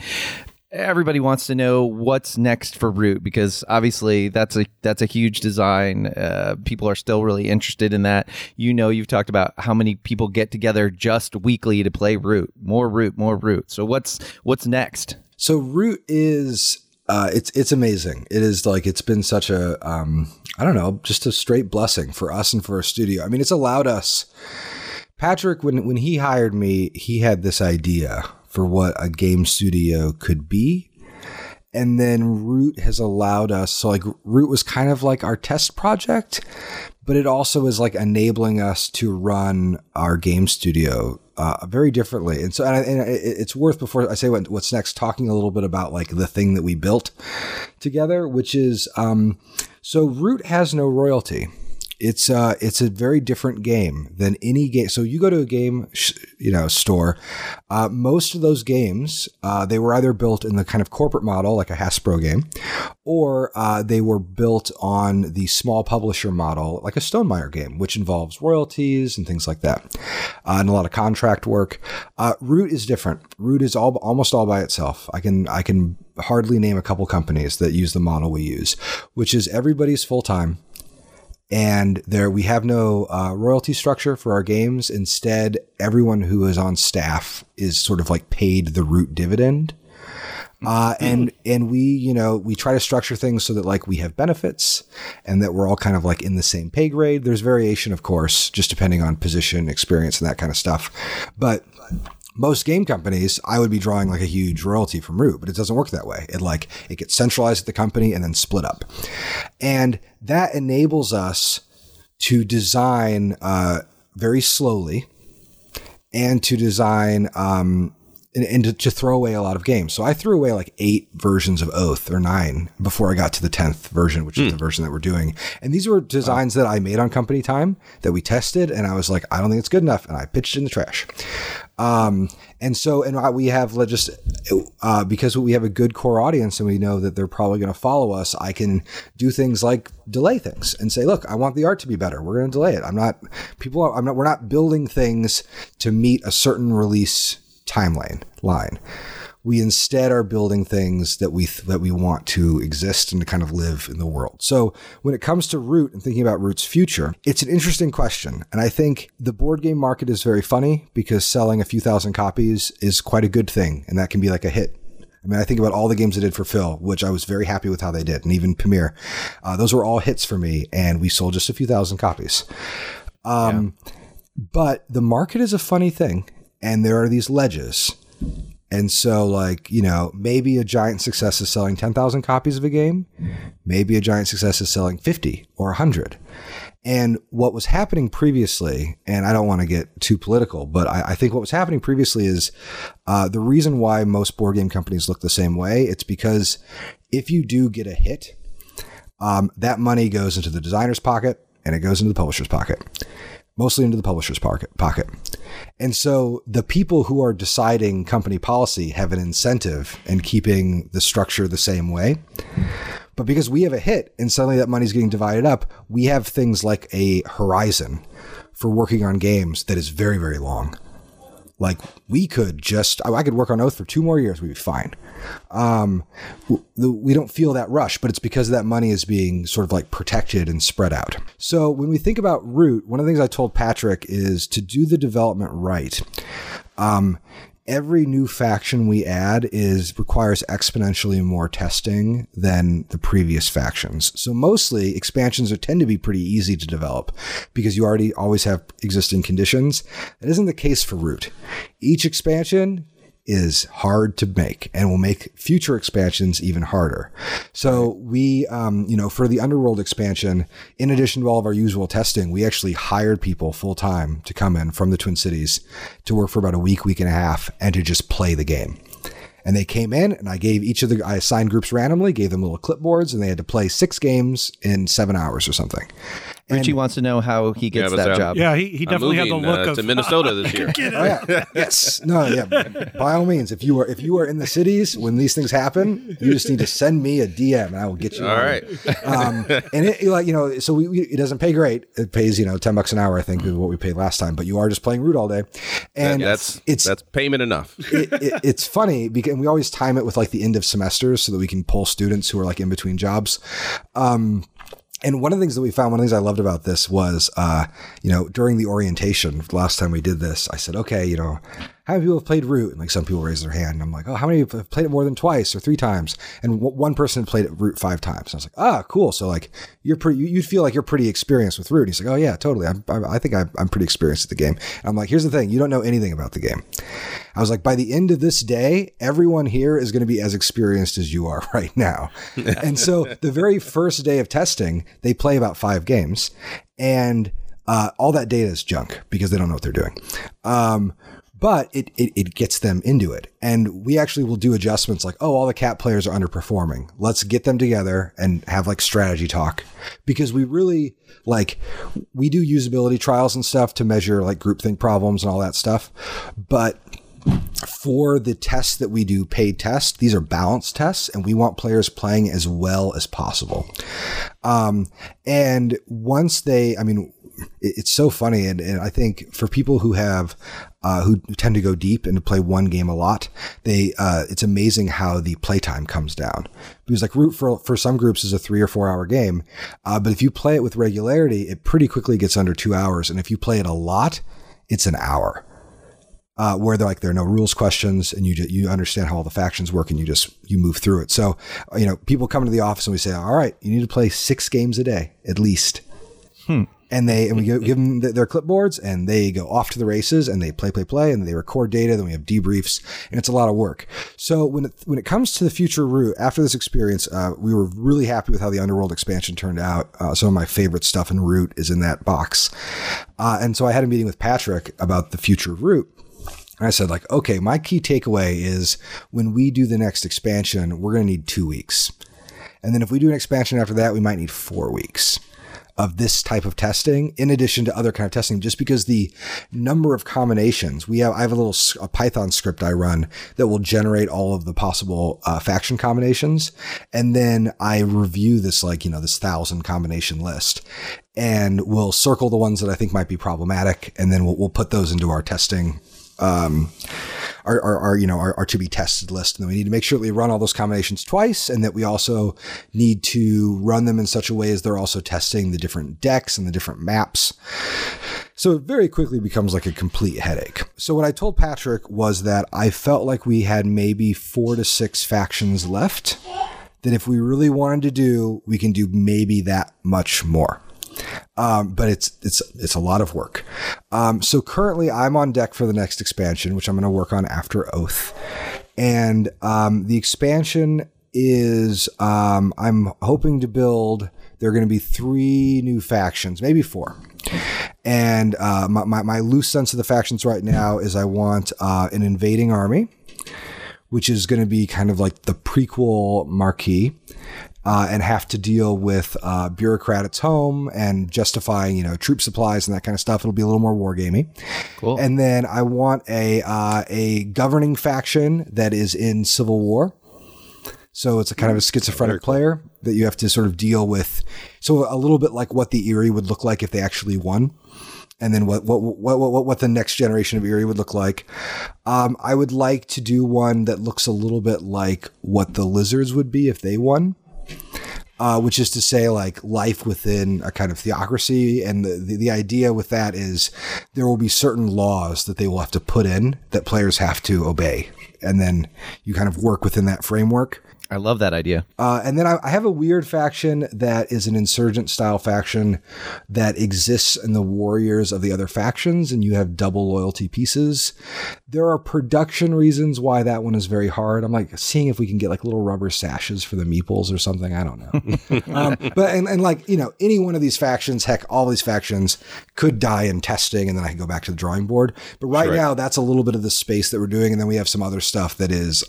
everybody wants to know what's next for Root because obviously that's a that's a huge design. Uh, people are still really interested in that. You know, you've talked about how many people get together just weekly to play Root, more Root, more Root. So what's what's next? So Root is uh, it's it's amazing. It is like it's been such a um, I don't know, just a straight blessing for us and for our studio. I mean, it's allowed us. Patrick, when when he hired me, he had this idea for what a game studio could be. And then Root has allowed us, so like Root was kind of like our test project, but it also is like enabling us to run our game studio uh, very differently. And so, and, I, and, it's worth before I say what, what's next, talking a little bit about like the thing that we built together, which is um, so Root has no royalty it's uh it's a very different game than any game. So you go to a game, sh- you know, store. Uh, most of those games, uh, they were either built in the kind of corporate model, like a Hasbro game, or uh, they were built on the small publisher model, like a Stonemaier game, which involves royalties and things like that, uh, and a lot of contract work. Uh, Root is different. Root is all almost all by itself. I can I can hardly name a couple companies that use the model we use, which is everybody's full time and there we have no uh, royalty structure for our games. Instead, everyone who is on staff is sort of like paid the root dividend. Uh, and and we you know we try to structure things so that like we have benefits and that we're all kind of like in the same pay grade. There's variation, of course, just depending on position, experience, and that kind of stuff. But most game companies, I would be drawing like a huge royalty from Root, but it doesn't work that way. It like it gets centralized at the company and then split up, and that enables us to design uh, very slowly and to design um, and, and to, to, throw away a lot of games. So I threw away like eight versions of Oath or nine before I got to the 10th version, which mm. is the hmm. version that we're doing. And these were designs wow. that I made on company time that we tested. And I was like, I don't think it's good enough. And I pitched it in the trash. Um, and so, and we have just, uh, because we have a good core audience and we know that they're probably going to follow us, I can do things like delay things and say, look, I want the art to be better. We're going to delay it. I'm not, people are, I'm not, we're not building things to meet a certain release timeline line. We instead are building things that we th- that we want to exist and to kind of live in the world. So when it comes to Root and thinking about Root's future, it's an interesting question, and I think the board game market is very funny because selling a few thousand copies is quite a good thing, and that can be like a hit I mean, I think about all the games I did for Phil, which I was very happy with how they did, and even Pamir. Uh, those were all hits for me, and we sold just a few thousand copies. Um, yeah. But the market is a funny thing, and there are these ledges. And so, like, you know, maybe a giant success is selling 10,000 copies of a game. Maybe a giant success is selling 50 or 100. And what was happening previously, and I don't want to get too political, but I, I think what was happening previously is uh, the reason why most board game companies look the same way. It's because if you do get a hit, um, that money goes into the designer's pocket and it goes into the publisher's pocket mostly into the publisher's pocket. And so the people who are deciding company policy have an incentive in keeping the structure the same way. But because we have a hit and suddenly that money's getting divided up, we have things like a horizon for working on games that is very, very long. Like we could just, I could work on Oath for two more years, we'd be fine. Um, we don't feel that rush, but it's because that money is being sort of like protected and spread out. So when we think about Root, one of the things I told Patrick is to do the development right. Um, every new faction we add is requires exponentially more testing than the previous factions. So mostly expansions are tend to be pretty easy to develop because you already always have existing conditions. That isn't the case for Root. Each expansion is hard to make and will make future expansions even harder. So we, um, you know, for the Underworld expansion, in addition to all of our usual testing, we actually hired people full time to come in from the Twin Cities to work for about a week, week and a half, and to just play the game. And they came in, and I gave each of the I assigned groups randomly, gave them little clipboards, and they had to play six games in seven hours or something. Richie wants to know how he gets that job. Yeah, he, he definitely had the moving, look uh, of to Minnesota this year. Oh, yeah. yes. No. Yeah. By all means, if you are if you are in the cities when these things happen, you just need to send me a DM and I will get you. All on. right. Um, and it like you know, so we, we it doesn't pay great. It pays you know ten bucks an hour. I think is what we paid last time. But you are just playing root all day, and that's it's that's payment enough. it, it, it's funny because we always time it with like the end of semesters so that we can pull students who are like in between jobs. Um, and one of the things that we found, one of the things I loved about this was, uh, you know, during the orientation last time we did this, I said, okay, you know, how many people have played Root? And like some people raise their hand. And I'm like, oh, how many have played it more than twice or three times? And w- one person played it Root five times. And I was like, ah, cool. So like you're pretty, you, feel like you're pretty experienced with Root. And he's like, oh yeah, totally. I'm, I, I think I'm, I'm pretty experienced at the game. And I'm like, here's the thing, you don't know anything about the game. I was like, by the end of this day, everyone here is going to be as experienced as you are right now. and so the very first day of testing, they play about five games, and uh, all that data is junk because they don't know what they're doing. Um, but it, it, it gets them into it. And we actually will do adjustments like, oh, all the cat players are underperforming. Let's get them together and have like strategy talk because we really like, we do usability trials and stuff to measure like groupthink problems and all that stuff. But for the tests that we do paid tests, these are balanced tests, and we want players playing as well as possible. Um, and once they, I mean, it's so funny, and, and I think for people who have uh, who tend to go deep and to play one game a lot, they uh, it's amazing how the playtime comes down. Because like root for for some groups is a three or four hour game, uh, but if you play it with regularity, it pretty quickly gets under two hours, and if you play it a lot, it's an hour uh, where they're like there are no rules questions and you you understand how all the factions work and you just you move through it. So you know people come into the office and we say, all right, you need to play six games a day at least. And they and we give, give them their clipboards and they go off to the races and they play play play and they record data. Then we have debriefs and it's a lot of work. So when it, when it comes to the future Root after this experience, uh, we were really happy with how the Underworld expansion turned out. Uh, some of my favorite stuff in Root is in that box, uh, and so I had a meeting with Patrick about the future Root. And I said, like, okay, my key takeaway is when we do the next expansion, we're going to need two weeks. And then if we do an expansion after that, we might need four weeks of this type of testing in addition to other kind of testing just because the number of combinations we have i have a little a python script i run that will generate all of the possible uh, faction combinations. And then i review this like you know this thousand combination list and we'll circle the ones that i think might be problematic. And then we'll, we'll put those into our testing um, our, our, our, you know our, our to be tested list. And then we need to make sure that we run all those combinations twice and that we also need to run them in such a way as they're also testing the different decks and the different maps. So it very quickly becomes like a complete headache. So what i told patrick was that i felt like we had maybe four to six factions left that if we really wanted to do we can do maybe that much more um, but it's it's it's a lot of work. Um, so currently, I'm on deck for the next expansion, which I'm going to work on after Oath, and um, the expansion is um, I'm hoping to build. There are going to be three new factions, maybe four. And uh, my, my, my loose sense of the factions right now is I want uh, an invading army, which is going to be kind of like the prequel Marquise uh, and have to deal with uh, bureaucrat at home and justifying, you know, troop supplies and that kind of stuff. It'll be a little more wargamey. Cool. And then I want a uh, a governing faction that is in civil war. So it's a kind of a schizophrenic player. that you have to sort of deal with. So a little bit like what the Eyrie would look like if they actually won. And then what, what, what, what, what the next generation of Eyrie would look like. Um, I would like to do one that looks a little bit like what the lizards would be if they won uh, which is to say, like life within a kind of theocracy. And the, the, the, idea with that is there will be certain laws that they will have to put in that players have to obey. And then you kind of work within that framework. I love that idea. Uh, and then I, I, have a weird faction that is an insurgent style faction that exists in the warriors of the other factions, and you have double loyalty pieces. There are production reasons why that one is very hard. I'm like seeing if we can get like little rubber sashes for the meeples or something. I don't know. um, but and, and like you know any one of these factions, heck, all these factions could die in testing, and then I can go back to the drawing board. But right, right. now, that's a little bit of the space that we're doing, and then we have some other stuff that is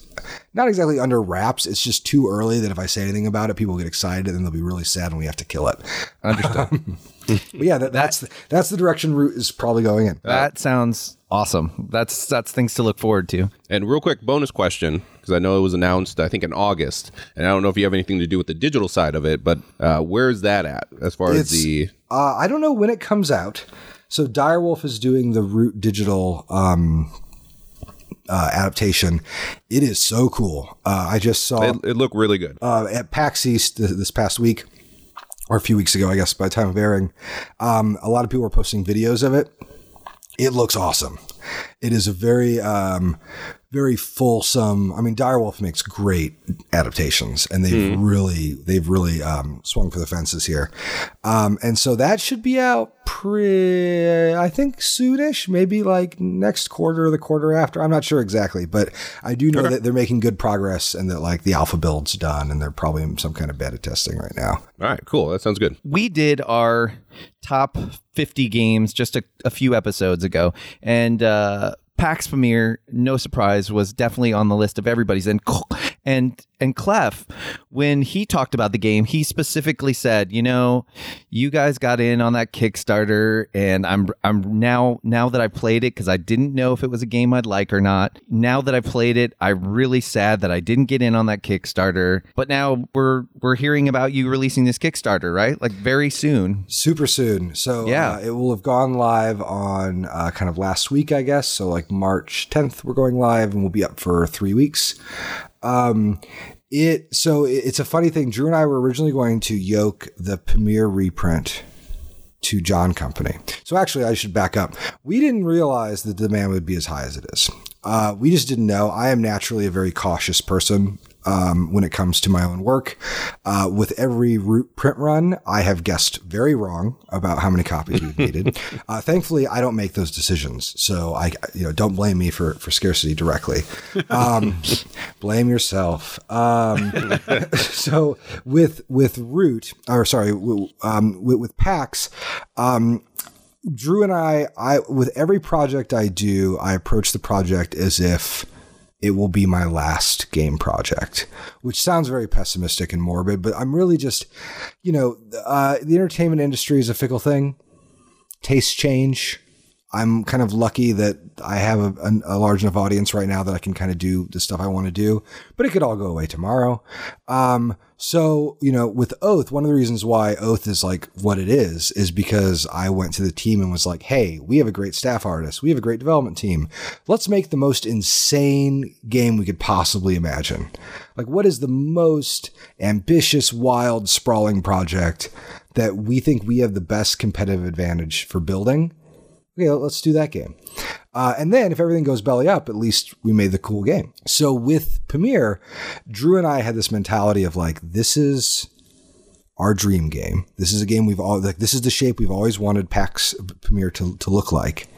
not exactly under wraps. It's just too early that if I say anything about it, people get excited and they'll be really sad and we have to kill it. Understood. But yeah, that, that's the, that's the direction Root is probably going in. That sounds awesome. That's that's things to look forward to. And real quick bonus question because I know it was announced I think in August, and I don't know if you have anything to do with the digital side of it, but uh, where's that at as far it's, as the? Uh, I don't know when it comes out. So Direwolf is doing the Root digital um, uh, adaptation. It is so cool. Uh, I just saw it, it looked really good uh, at PAX East this past week or a few weeks ago, I guess, by the time of airing. Um, a lot of people were posting videos of it. It looks awesome. It is a very um, very fulsome. I mean, Direwolf makes great adaptations, and they've mm. really they've really um, swung for the fences here. Um, and so that should be out pre I think soonish, maybe like next quarter or the quarter after. I'm not sure exactly, but I do know okay. that they're making good progress and that like the alpha build's done, and they're probably in some kind of beta testing right now. All right, cool. That sounds good. We did our top 50 games just a, a few episodes ago, and uh, PAX Pamir, no surprise, was definitely on the list of everybody's. And and and Clef, when he talked about the game, he specifically said, you know, you guys got in on that Kickstarter, and I'm I'm now now that I played it because I didn't know if it was a game I'd like or not. Now that I played it, I'm really sad that I didn't get in on that Kickstarter. But now we're we're hearing about you releasing this Kickstarter, right? Like very soon, super soon. So yeah, uh, it will have gone live on uh, kind of last week, I guess. So like March 10th, we're going live, and we'll be up for three weeks. Um, it so it's a funny thing. Drew and I were originally going to yoke the Pamir reprint to John Company. So actually, I should back up. We didn't realize the demand would be as high as it is. Uh, we just didn't know. I am naturally a very cautious person um, when it comes to my own work. Uh, with every root print run, I have guessed very wrong about how many copies we needed. Uh, thankfully, I don't make those decisions, so I, you know, don't blame me for for scarcity directly. Um, blame yourself. Um, so with with root, or sorry, um, with, with PAX. Um, Drew and I, I with every project I do, I approach the project as if it will be my last game project, which sounds very pessimistic and morbid, but I'm really just, you know, uh, the entertainment industry is a fickle thing. Tastes change. I'm kind of lucky that I have a, a, large enough audience right now that I can kind of do the stuff I want to do, but it could all go away tomorrow. Um, so, you know, with Oath, one of the reasons why Oath is like what it is, is because I went to the team and was like, hey, we have a great staff artist. We have a great development team. Let's make the most insane game we could possibly imagine. Like, what is the most ambitious, wild, sprawling project that we think we have the best competitive advantage for building? Okay, let's do that game. Uh, and then if everything goes belly up, at least we made the cool game. So with Pamir, Drew and I had this mentality of like, this is our dream game. This is a game we've all like. This is the shape we've always wanted PAX Pamir to to look like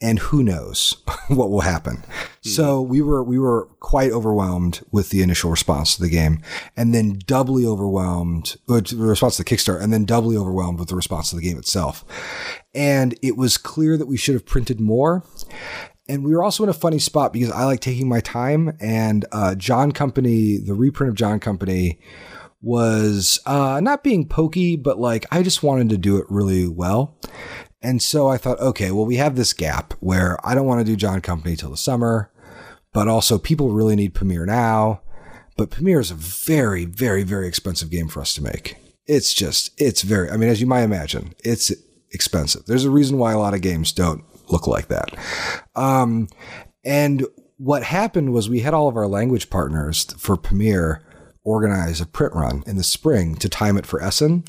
and who knows what will happen. Mm-hmm. So we were we were quite overwhelmed with the initial response to the game, and then doubly overwhelmed with the response to the Kickstarter, and then doubly overwhelmed with the response to the game itself. And it was clear that we should have printed more. And we were also in a funny spot because I like taking my time, and uh, John Company, the reprint of John Company, was uh, not being pokey, but like I just wanted to do it really well. And so I thought, okay, well, we have this gap where I don't want to do John Company till the summer, but also people really need Pamir now. but Pamir is a very, very, very expensive game for us to make. It's just, it's very, I mean, as you might imagine, it's expensive. There's a reason why a lot of games don't look like that. Um, and what happened was we had all of our language partners for Pamir organize a print run in the spring to time it for Essen.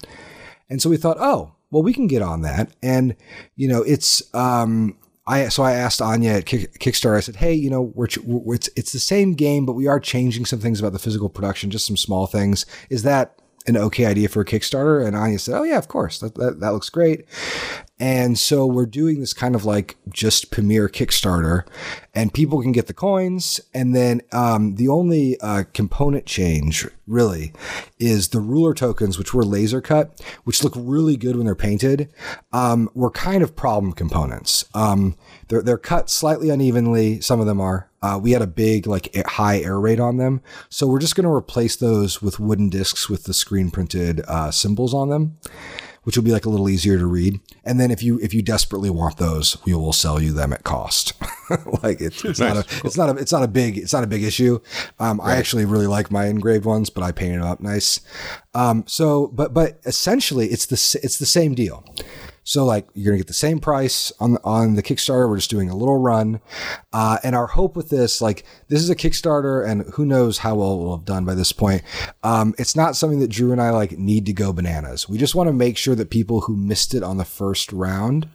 And so we thought, oh, well, we can get on that. And, you know, it's, um, I, so I asked Anya at Kick, Kickstarter. I said, "Hey, you know, we're, we're, it's it's the same game, but we are changing some things about the physical production, just some small things. Is that an okay idea for a Kickstarter?" And Anya said, "Oh yeah, of course. That that, that looks great." And so we're doing this kind of like just Pamir Kickstarter, and people can get the coins. And then um, the only uh, component change really is the ruler tokens, which were laser cut, which look really good when they're painted, um, were kind of problem components. Um, they're, they're cut slightly unevenly. Some of them are. Uh, we had a big, like, high error rate on them. So we're just going to replace those with wooden discs with the screen printed uh, symbols on them which will be like a little easier to read. And then if you if you desperately want those, we will sell you them at cost. like it's, it's nice. not a cool. it's not a it's not a big it's not a big issue. Um, right. I actually really like my engraved ones, but I painted them up nice. Um, so but but essentially it's the it's the same deal. So like you're gonna get the same price on the, on the Kickstarter. We're just doing a little run, uh, and our hope with this, like this is a Kickstarter, and who knows how well we'll have done by this point. Um, it's not something that Drew and I like need to go bananas. We just want to make sure that people who missed it on the first round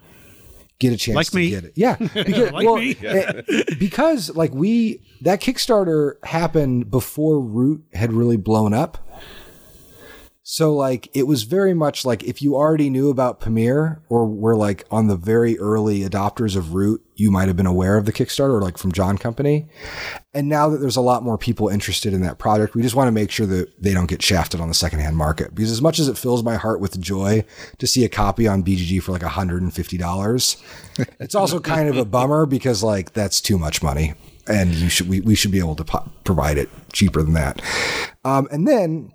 get a chance like to me. get it. Yeah, because, like well, me. Eh, because like we that Kickstarter happened before Root had really blown up. So like it was very much like if you already knew about Pamir or were like on the very early adopters of Root, you might have been aware of the Kickstarter like from John Company. And now that there's a lot more people interested in that project, we just want to make sure that they don't get shafted on the secondhand market. Because as much as it fills my heart with joy to see a copy on BGG for like $150, it's also kind of a bummer because like that's too much money and you should we, we should be able to po- provide it cheaper than that. Um, and then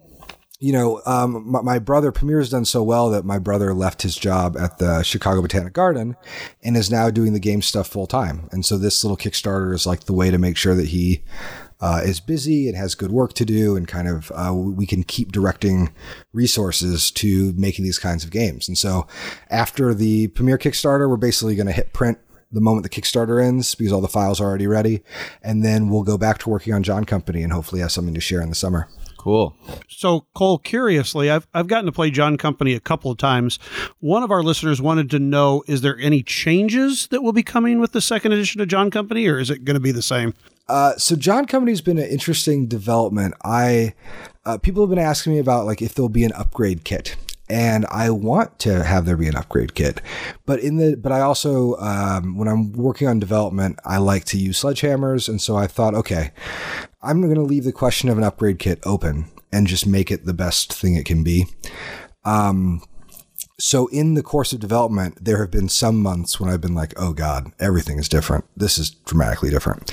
you know, um, my, my, brother Pamir's done so well that my brother left his job at the Chicago Botanic Garden and is now doing the game stuff full time. And so this little Kickstarter is like the way to make sure that he uh, is busy and has good work to do, and kind of uh, we can keep directing resources to making these kinds of games. And so after the Pamir Kickstarter, we're basically going to hit print the moment the Kickstarter ends because all the files are already ready. And then we'll go back to working on John Company and hopefully have something to share in the summer. Cool. So, Cole, curiously, I've, I've gotten to play John Company a couple of times. One of our listeners wanted to know is there any changes that will be coming with the second edition of John Company, or is it going to be the same? Uh, so John Company's been an interesting development. I uh, people have been asking me about like if there'll be an upgrade kit, and I want to have there be an upgrade kit. But in the but I also um, when I'm working on development, I like to use sledgehammers, and so I thought, okay, I'm going to leave the question of an upgrade kit open and just make it the best thing it can be. Um, so in the course of development, there have been some months when I've been like, oh God, everything is different. This is dramatically different.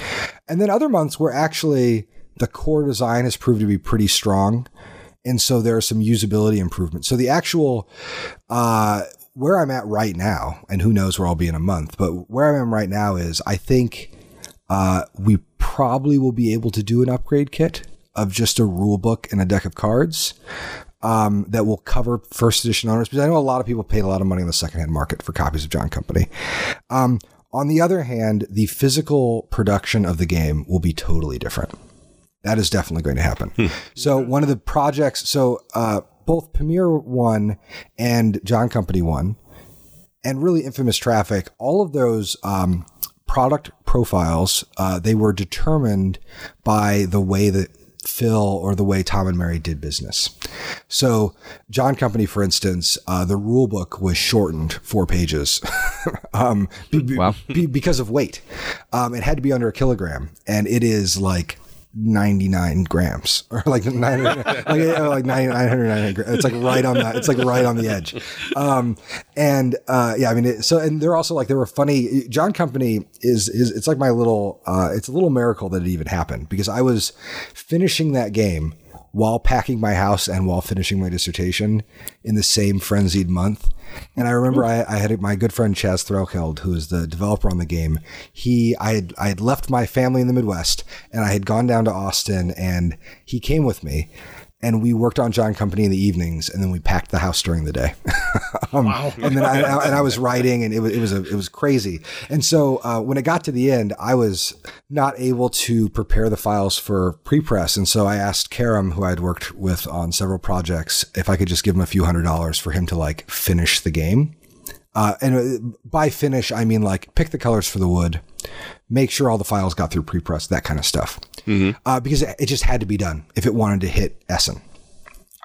And then other months where actually the core design has proved to be pretty strong. And so there are some usability improvements. So the actual, uh, where I'm at right now, and who knows where I'll be in a month, but where I am right now is I think uh, we probably will be able to do an upgrade kit of just a rule book and a deck of cards um, that will cover first edition owners because I know a lot of people paid a lot of money in the secondhand market for copies of John Company. Um, on the other hand, the physical production of the game will be totally different. That is definitely going to happen. Hmm. So one of the projects, so uh, both Pamir one and John Company one, and really infamous traffic, all of those um, product profiles, uh, they were determined by the way that Phil or the way Tom and Mary did business. So, John Company, for instance, uh, the rule book was shortened four pages um, be, wow. be, because of weight. Um, it had to be under a kilogram, and it is like 99 grams or like 900, like, like 900, grams. It's like right on that. It's like right on the edge. Um, and, uh, yeah, I mean, it, so, and they're also like, they were funny. John Company is, is, it's like my little, uh, it's a little miracle that it even happened because I was finishing that game while packing my house and while finishing my dissertation in the same frenzied month. And I remember I, I had my good friend Chaz Threlkeld, who is the developer on the game. He, I had, I had left my family in the Midwest, and I had gone down to Austin, and he came with me, and we worked on John Company in the evenings, and then we packed the house during the day. um, wow! And then I, and I was writing, and it was it was a, it was crazy. And so uh, when it got to the end, I was not able to prepare the files for pre-press, and so I asked Karam, who I'd worked with on several projects, if I could just give him a few hundred dollars for him to like finish the game. Uh, and uh, by finish, I mean like pick the colors for the wood, make sure all the files got through prepress, that kind of stuff. Mm-hmm. Uh, because it just had to be done if it wanted to hit Essen.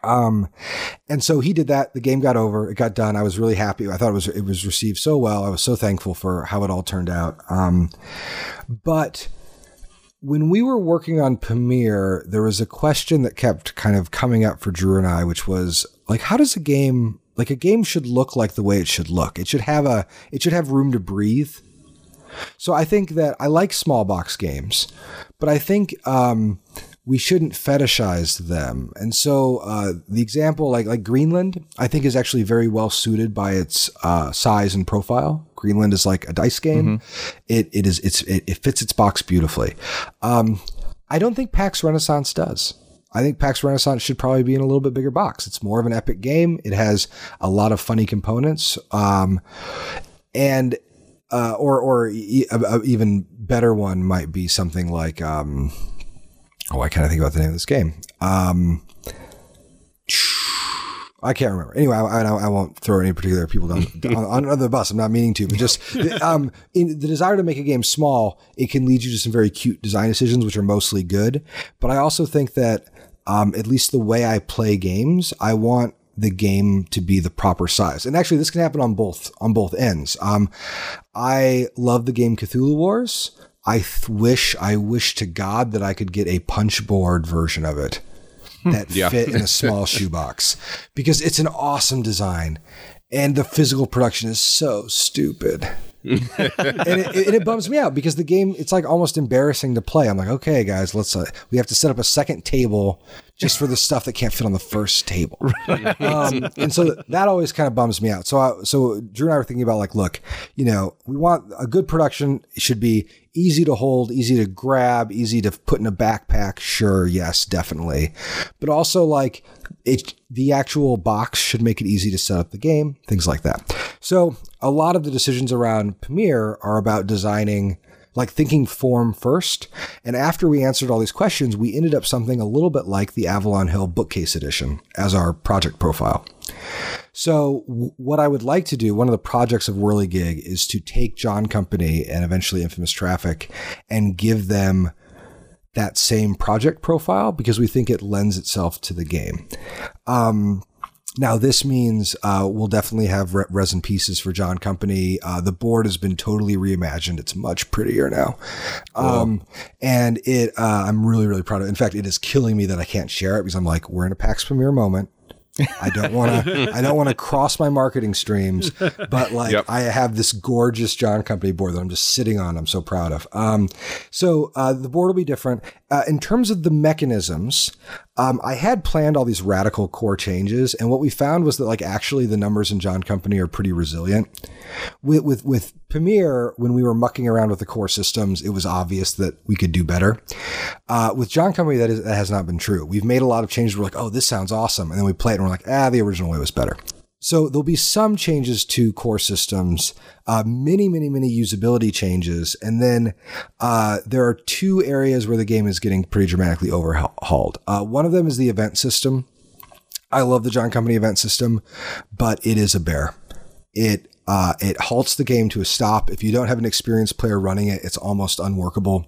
Um, and so he did that. The game got over. It got done. I was really happy. I thought it was it was received so well. I was so thankful for how it all turned out. Um, but when we were working on Pamir, there was a question that kept kind of coming up for Drew and I, which was like, how does a game like a game should look like the way it should look? It should have a it should have room to breathe. So I think that I like small box games, but I think um, we shouldn't fetishize them. And so uh, the example, like like Greenland, I think is actually very well suited by its uh, size and profile. Greenland is like a dice game. Mm-hmm. It it is it's it, it, fits its box beautifully. Um, I don't think PAX Renaissance does. I think PAX Renaissance should probably be in a little bit bigger box. It's more of an epic game. It has a lot of funny components. Um, and uh, or or e- a, a even better one might be something like um, oh, I kind of think about the name of this game. Um, I can't remember. Anyway, I, I, I, won't throw any particular people down on, on, the bus. I'm not meaning to, but just um, in the desire to make a game small, it can lead you to some very cute design decisions, which are mostly good. But I also think that um, at least the way I play games, I want the game to be the proper size. And actually, this can happen on both on both ends. Um, I love the game Cthulhu Wars. I th- wish I wish to God that I could get a punchboard version of it that yeah. fit in a small shoebox because it's an awesome design and the physical production is so stupid. And, it, and, it, bums me out because the game it's like almost embarrassing to play. I'm like, okay, guys, let's uh, we have to set up a second table just for the stuff that can't fit on the first table. Right. Um, and so that always kind of bums me out. So I, so Drew and I were thinking about like, look, you know, we want a good production should be easy to hold, easy to grab, easy to put in a backpack. Sure, yes, definitely, but also like it the actual box should make it easy to set up the game, things like that. So a lot of the decisions around Pamir are about designing like thinking form first. And after we answered all these questions, we ended up something a little bit like the Avalon Hill Bookcase Edition as our project profile. So, what I would like to do, one of the projects of Wehrlegig is to take John Company and eventually Infamous Traffic and give them that same project profile because we think it lends itself to the game. Um, now, this means uh, we'll definitely have re- resin pieces for John Company. Uh, the board has been totally reimagined. It's much prettier now. Um, and it, uh, I'm really, really proud of it. In fact, it is killing me that I can't share it because I'm like, we're in a PAX Pamir moment. I don't want to. I don't want to cross my marketing streams, but like yep. I have this gorgeous John Company board that I'm just sitting on. I'm so proud of. Um, so uh, the board will be different uh, in terms of the mechanisms. Um, I had planned all these radical core changes, and what we found was that like actually the numbers in John Company are pretty resilient. With with with Pamir, when we were mucking around with the core systems, it was obvious that we could do better. Uh, with John Company, that is that has not been true. We've made a lot of changes. We're like, oh, this sounds awesome, and then we play it, and we're like, ah, the original way was better. So there'll be some changes to core systems, uh, many, many, many usability changes, and then uh, there are two areas where the game is getting pretty dramatically overhauled. Uh, one of them is the event system. I love the John Company event system, but it is a bear. It uh, it halts the game to a stop. If you don't have an experienced player running it, it's almost unworkable.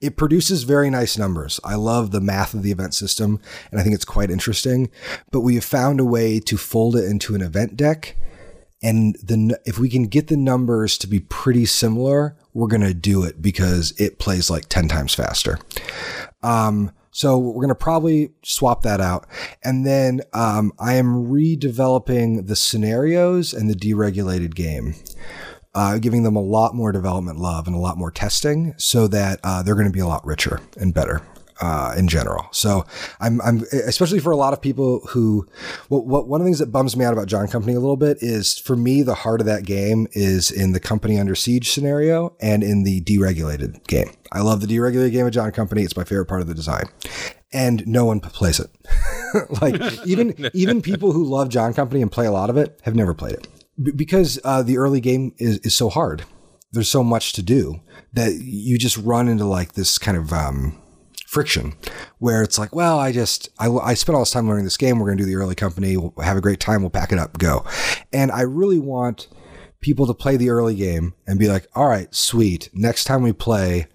It produces very nice numbers. I love the math of the event system, and I think it's quite interesting. But we have found a way to fold it into an event deck. And the, if we can get the numbers to be pretty similar, we're going to do it because it plays like 10 times faster. Um, so we're going to probably swap that out. And then um, I am redeveloping the scenarios and the deregulated game uh, giving them a lot more development love and a lot more testing so that uh, they're going to be a lot richer and better. uh, in general. So I'm, I'm especially for a lot of people who, what, what one of the things that bums me out about John Company a little bit is for me the heart of that game is in the company under siege scenario and in the deregulated game. I love the deregulated game of John Company. It's my favorite part of the design, and no one plays it. like even even people who love John Company and play a lot of it have never played it Because uh, the early game is is so hard. There's so much to do that you just run into like this kind of um, friction where it's like, well, I just, I, I spent all this time learning this game. We're going to do the early company. We'll have a great time. We'll pack it up, go. And I really want people to play the early game and be like, all right, sweet. Next time we play,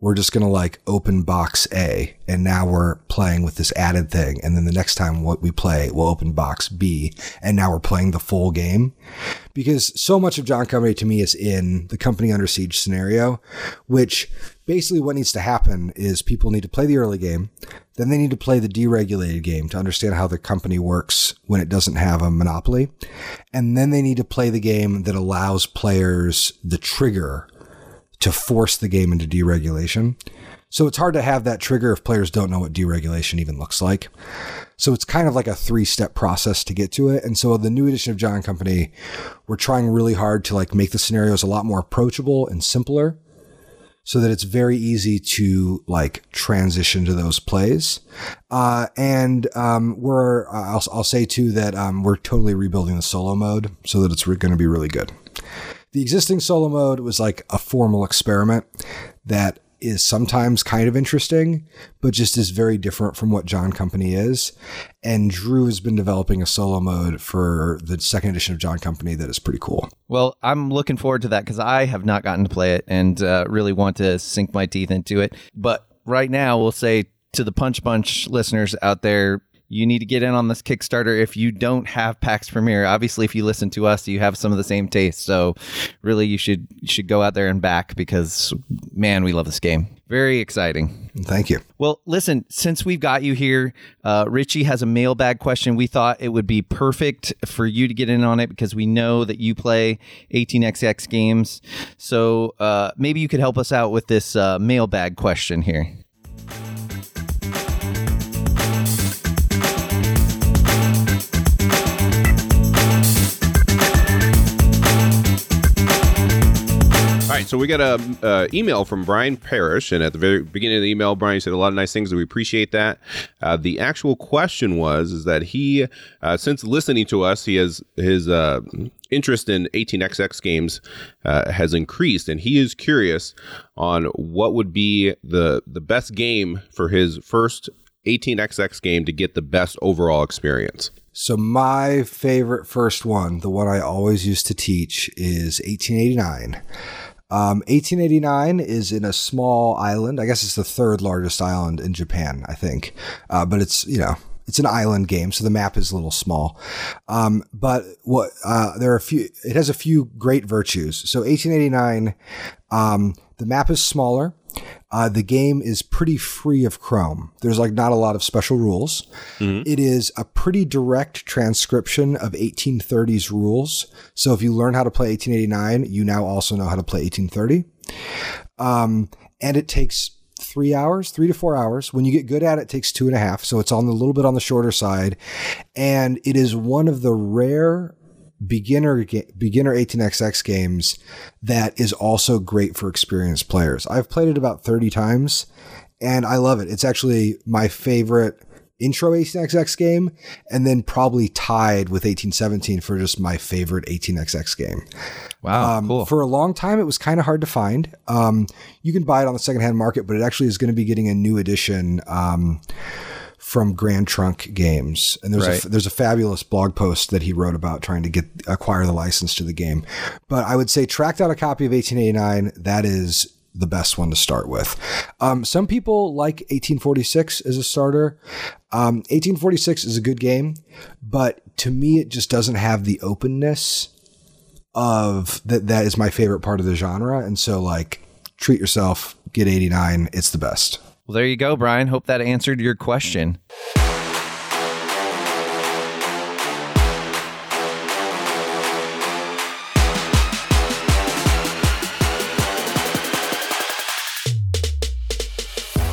we're just going to like open box A and now we're playing with this added thing. And then the next time what we play, we'll open box B and now we're playing the full game because so much of John Company to me is in the company under siege scenario, which basically what needs to happen is people need to play the early game. Then they need to play the deregulated game to understand how the company works when it doesn't have a monopoly. And then they need to play the game that allows players the trigger to force the game into deregulation. So it's hard to have that trigger if players don't know what deregulation even looks like. So it's kind of like a three step process to get to it. And so the new edition of John Company, we're trying really hard to like make the scenarios a lot more approachable and simpler so that it's very easy to like transition to those plays. Uh, and um, we're, I'll, I'll, say too that um, we're totally rebuilding the solo mode so that it's re- going to be really good. The existing solo mode was like a formal experiment that is sometimes kind of interesting, but just is very different from what John Company is. And Drew has been developing a solo mode for the second edition of John Company that is pretty cool. Well, I'm looking forward to that because I have not gotten to play it and uh, really want to sink my teeth into it. But right now, we'll say to the Punch Bunch listeners out there, you need to get in on this Kickstarter if you don't have PAX Pamir. Obviously, if you listen to us, you have some of the same tastes. So, really, you should you should go out there and back because, man, we love this game. Very exciting. Thank you. Well, listen, since we've got you here, uh, Richie has a mailbag question. We thought it would be perfect for you to get in on it because we know that you play 18xx games. So uh, maybe you could help us out with this uh, mailbag question here. Right, so we got a uh, email from Brian Parrish, and at the very beginning of the email, Brian said a lot of nice things, and we appreciate that. Uh, the actual question was is that he, uh, since listening to us, he has his uh, interest in 18xx games uh, has increased, and he is curious on what would be the the best game for his first 18xx game to get the best overall experience. So my favorite first one, the one I always used to teach, is 1889. Um, 1889 is in a small island. I guess it's the third largest island in Japan, I think. Uh, but it's, you know, it's an island game, so the map is a little small. Um, but what uh, there are a few. It has a few great virtues. So 1889, um, the map is smaller. Uh, the game is pretty free of Chrome. There's like not a lot of special rules. It is a pretty direct transcription of 1830s rules. So if you learn how to play 1889, you now also know how to play 1830. Um, and it takes three hours, three to four hours. When you get good at it, it takes two and a half. So it's on the little bit on the shorter side. And it is one of the rare beginner beginner 18xx games that is also great for experienced players. I've played it about 30 times and I love it. It's actually my favorite intro 18xx game and then probably tied with 1817 for just my favorite 18xx game. Wow, Um, cool. For a long time, it was kind of hard to find. Um, you can buy it on the secondhand market, but it actually is going to be getting a new edition um, from Grand Trunk Games. And there's Right. a there's a fabulous blog post that he wrote about trying to get acquire the license to the game. But I would say track down a copy of 1889. That is the best one to start with. Um, some people like 1846 as a starter. Um, 1846 is a good game, but to me, it just doesn't have the openness of that that is my favorite part of the genre and so like treat yourself get 89 it's the best Well, there you go, Brian. Hope that answered your question.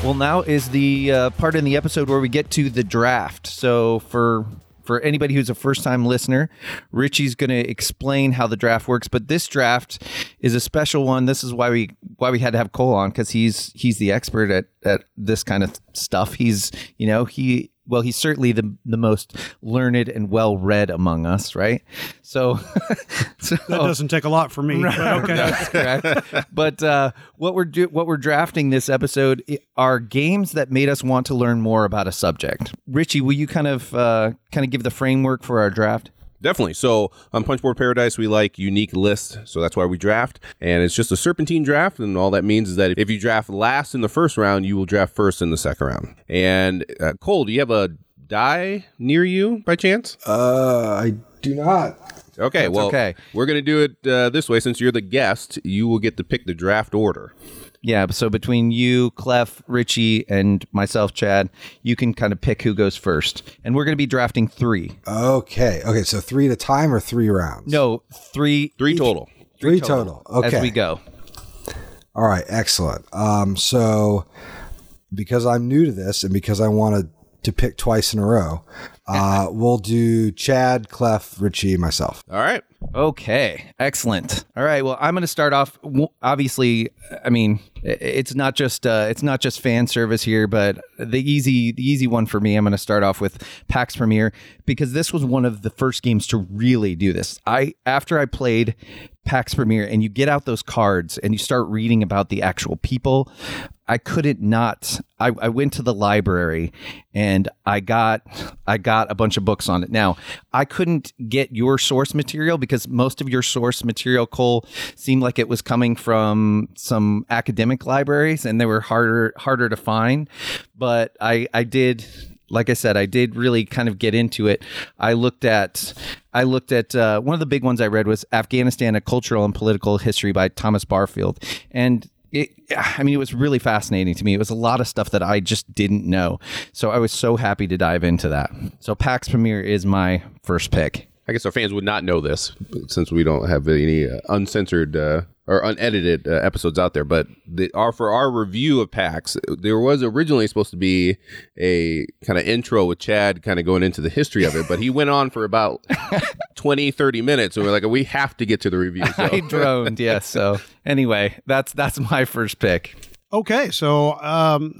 Well, now is the uh, part in the episode where we get to the draft. So for for anybody who's a first time listener, Richie's going to explain how the draft works. But this draft is a special one. This is why we why we had to have Cole on because he's he's the expert at at this kind of stuff. He's you know he well, he's certainly the the most learned and well read among us, right? So, so That doesn't take a lot for me. But okay. that's correct. but uh, what we're do- what we're drafting this episode are games that made us want to learn more about a subject. Richie, will you kind of uh, kind of give the framework for our draft? Definitely. So on Punchboard Paradise, we like unique lists. So that's why we draft. And it's just a serpentine draft. And all that means is that if you draft last in the first round, you will draft first in the second round. And uh, Cole, do you have a die near you by chance? Uh, I do not. Okay. well, okay. we're going to do it uh, this way. Since you're the guest, you will get to pick the draft order. Yeah. So between you, Clef, Richie, and myself, Chad, you can kind of pick who goes first, and we're going to be drafting three. Okay. Okay. So three at a time or three rounds? No, three. Three total. three total. Okay. As we go. All right, excellent. Um, so because I'm new to this and because I wanted to pick twice in a row, uh, we'll do Chad, Clef, Richie, myself. All right. Okay, excellent. All right, well, I'm going to start off. Obviously, I mean, it's not just uh, it's not just fan service here, but the easy the easy one for me. I'm going to start off with PAX Pamir because this was one of the first games to really do this. I after I played PAX Pamir and you get out those cards and you start reading about the actual people. I couldn't not. I, I went to the library and I got I got a bunch of books on it. Now I couldn't get your source material because most of your source material, Cole, seemed like it was coming from some academic libraries and they were harder harder to find. But I I did like I said, I did really kind of get into it. I looked at, I looked at uh, one of the big ones I read was Afghanistan: A Cultural and Political History by Thomas Barfield, and it, I mean, it was really fascinating to me. It was a lot of stuff that I just didn't know, so I was so happy to dive into that. So PAX Pamir is my first pick. I guess our fans would not know this since we don't have any uh, uncensored uh, or unedited uh, episodes out there. But the, our for our review of PAX, there was originally supposed to be a kind of intro with Chad kind of going into the history of it, but he went on for about 20, 30 minutes. And we're like, we have to get to the review. So. I droned, yes. So anyway, that's that's my first pick. Okay, so um,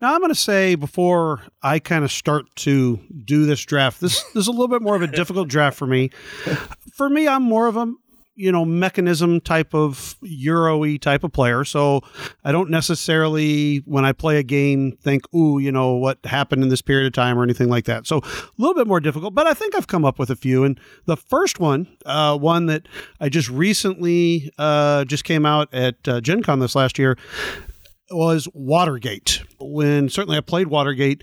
now I'm going to say before I kind of start to do this draft, this, this is a little bit more of a difficult draft for me. For me, I'm more of a you know mechanism type of Euro-y type of player, so I don't necessarily when I play a game think, ooh, you know what happened in this period of time or anything like that. So a little bit more difficult, but I think I've come up with a few. And the first one, uh, one that I just recently uh, just came out at uh, Gen Con this last year was Watergate. When certainly I played Watergate,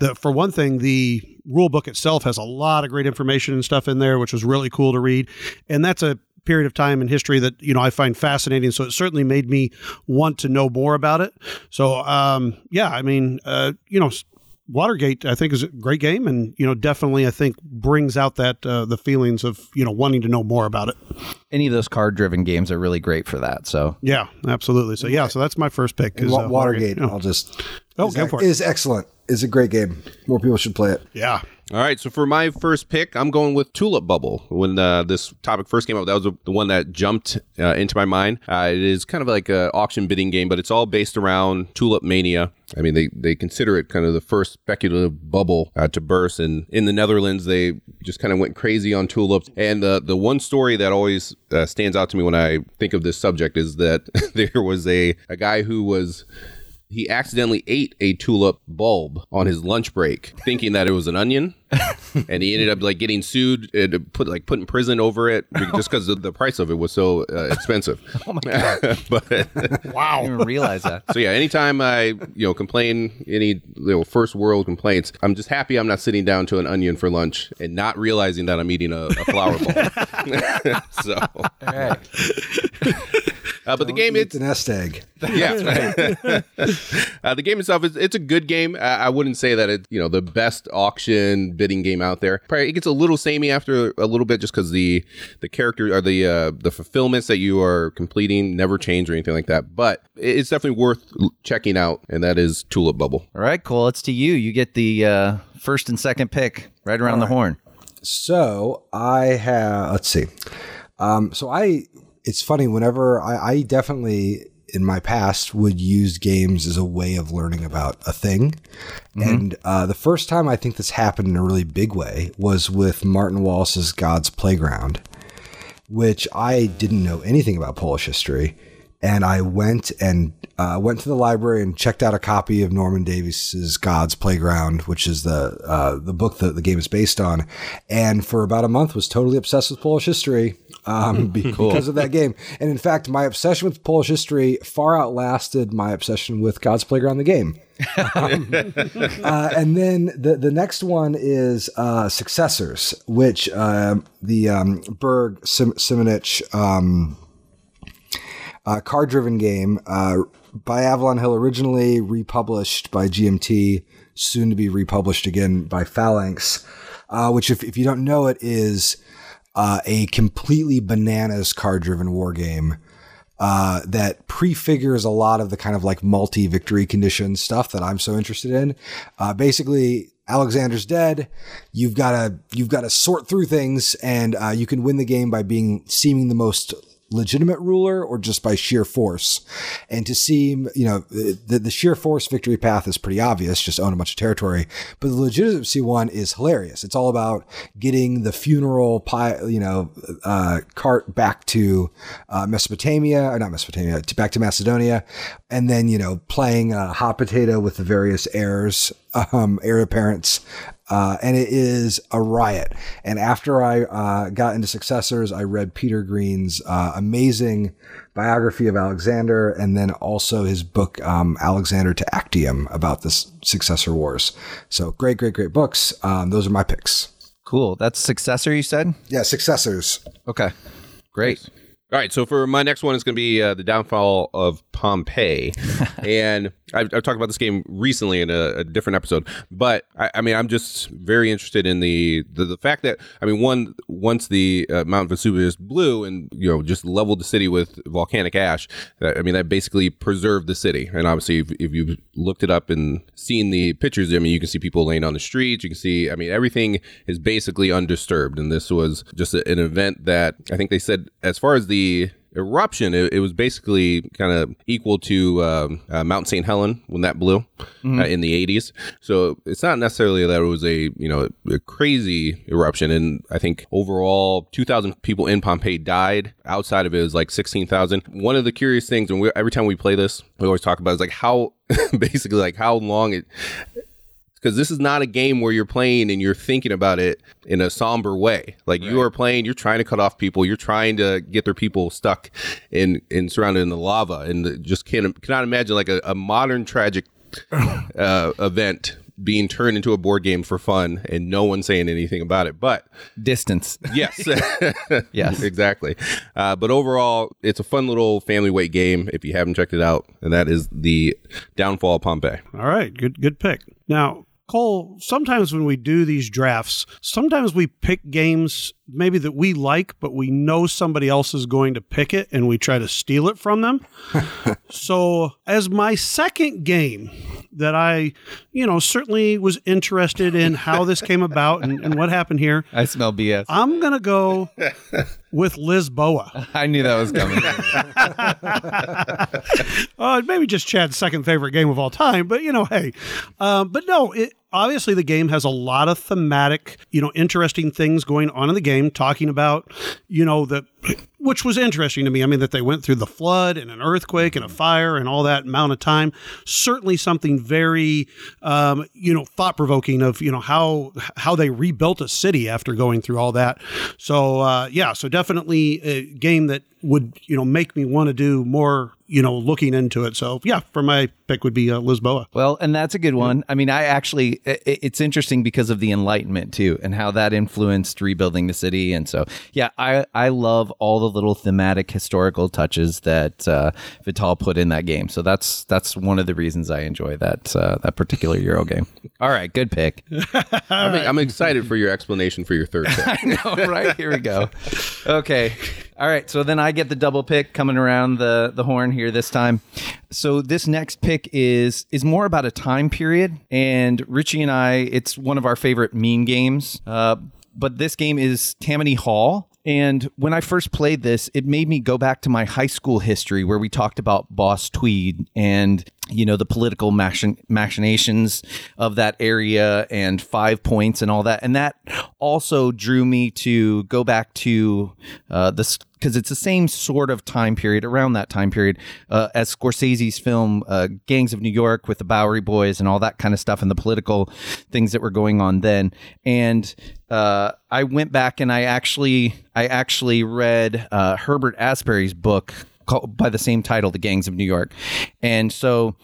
the for one thing, the rule book itself has a lot of great information and stuff in there, which was really cool to read. And that's a period of time in history that you know I find fascinating. So it certainly made me want to know more about it. So um, yeah, I mean, uh, you know. Watergate, I think, is a great game, and you know, definitely, I think brings out that uh, the feelings of you know wanting to know more about it. Any of those card-driven games are really great for that. So Yeah, absolutely. So yeah, so that's my first pick. Is, uh, Watergate, Yeah. I'll just. Oh, is go ec- for it. Is excellent. Is a great game. More people should play it. yeah. All right, so for my first pick, I'm going with Tulip Bubble. When uh, this topic first came up, that was the one that jumped uh, into my mind. Uh, it is kind of like an auction bidding game, but it's all based around Tulip Mania. I mean, they, they consider it kind of the first speculative bubble uh, to burst. And in the Netherlands, they just kind of went crazy on tulips. And the the one story that always uh, stands out to me when I think of this subject is that there was a, a guy who was he accidentally ate a tulip bulb on his lunch break, thinking that it was an onion, and he ended up like getting sued and put like put in prison over it just because the, the price of it was so uh, expensive. oh my god! but I didn't even realize that. so yeah, anytime I you know complain any you know first world complaints, I'm just happy I'm not sitting down to an onion for lunch and not realizing that I'm eating a, a flower bulb. so All right. Uh, but the Don't game it's an nest egg. yeah, uh, the game itself is it's a good game. I, I wouldn't say that it's you know the best auction bidding game out there. Probably it gets a little samey after a little bit just because the the character or the uh, the fulfillments that you are completing never change or anything like that. But it's definitely worth checking out, and that is Tulip Bubble. All right, Cole, it's to you. You get the uh, first and second pick right around the horn. So I have. Let's see. Um, so I. It's funny. Whenever I, I definitely in my past would use games as a way of learning about a thing, and uh, the first time I think this happened in a really big way was with Martin Wallace's God's Playground, which I didn't know anything about Polish history. And I went and uh, went to the library and checked out a copy of Norman Davies's God's Playground, which is the uh, the book that the game is based on. And for about a month, was totally obsessed with Polish history um, be- because of that game. And in fact, my obsession with Polish history far outlasted my obsession with God's Playground, the game. Um, uh, and then the the next one is uh, Successors, which um the um, Berg Sim- Simonitch um, uh, card driven game uh, by Avalon Hill, originally republished by GMT, soon to be republished again by Phalanx, uh, which, if, if you don't know it, is uh, a completely bananas card driven war game. Uh, that prefigures a lot of the kind of like multi victory condition stuff that I'm so interested in. Uh, basically, Alexander's dead. You've got to you've got to sort through things, and uh, you can win the game by being seeming the most legitimate ruler or just by sheer force. And to seem, you know, the, the sheer force victory path is pretty obvious, just own a bunch of territory. But the legitimacy one is hilarious. It's all about getting the funeral pie, you know, uh, cart back to uh, Mesopotamia, or not Mesopotamia, to, back to Macedonia. And then, you know, playing uh, hot potato with the various heirs, um, heir apparents uh, and it is a riot. And after I uh, got into successors, I read Peter Green's uh, amazing biography of Alexander, and then also his book um, Alexander to Actium about the successor wars. So great, great, great books. Um, those are my picks. Cool. That's successor, you said? Yeah, successors. Okay. Great. All right, so for my next one, it's going to be uh, the downfall of Pompeii, and I've, I've talked about this game recently in a, a different episode. But I, I mean, I'm just very interested in the, the the fact that I mean, one once the uh, Mount Vesuvius blew and you know just leveled the city with volcanic ash, that, I mean that basically preserved the city. And obviously, if, if you've looked it up and seen the pictures, I mean, you can see people laying on the streets. You can see, I mean, everything is basically undisturbed. And this was just a, an event that I think they said, as far as the eruption, it, it was basically kind of equal to um, uh, Mount St. Helen when that blew uh, in the 80s. So it's not necessarily that it was a you know a crazy eruption. And I think overall, 2,000 people in Pompeii died. Outside of it, it was like 16,000. One of the curious things, and we, every time we play this, we always talk about is like how basically like how long it because this is not a game where you're playing and you're thinking about it in a somber way. Like you are playing, you're trying to cut off people, you're trying to get their people stuck in in surrounded in the lava, and just can't cannot imagine like a, a modern tragic uh, event being turned into a board game for fun and no one saying anything about it. But Distance. yes, Yes. exactly. Uh, but overall, it's a fun little family weight game if you haven't checked it out, and that is the Downfall of Pompeii. All right, good good pick. Now, Cole, sometimes when we do these drafts, sometimes we pick games maybe that we like, but we know somebody else is going to pick it and we try to steal it from them. so, as my second game that I, you know, certainly was interested in how this came about and, and what happened here, I smell BS. I'm going to go with Lisboa. I knew that was coming. Uh, maybe just Chad's second favorite game of all time, but you know, hey, um, but no, it obviously the game has a lot of thematic, you know, interesting things going on in the game, talking about, you know, the which was interesting to me. I mean, that they went through the flood and an earthquake and a fire and all that amount of time. Certainly something very, um, you know, thought provoking of you know how how they rebuilt a city after going through all that. So uh, yeah, so definitely a game that would you know make me want to do more you know looking into it so yeah for my pick would be uh, lisboa Well, and that's a good one. I mean, I actually, i- i- it's interesting because of the Enlightenment too, and how that influenced rebuilding the city. And so, yeah, I I love all the little thematic historical touches that uh, Vital put in that game. So that's that's one of the reasons I enjoy that uh, that particular Euro game. All right, good pick. I'm, I'm excited for your explanation for your third pick. I know, right? here we go. Okay. All right, so then I get the double pick coming around the the horn here this time. So this next pick is is more about a time period, and Richie and I, it's one of our favorite meme games. Uh, but this game is Tammany Hall. And when I first played this, it made me go back to my high school history where we talked about Boss Tweed and you know the political machin- machinations of that area and five points and all that. And that also drew me to go back to uh, this because it's the same sort of time period around that time period uh, as Scorsese's film uh, Gangs of New York with the Bowery Boys and all that kind of stuff and the political things that were going on then. And uh, I went back and I actually I actually read uh, Herbert Asbury's book called, by the same title, The Gangs of New York, and so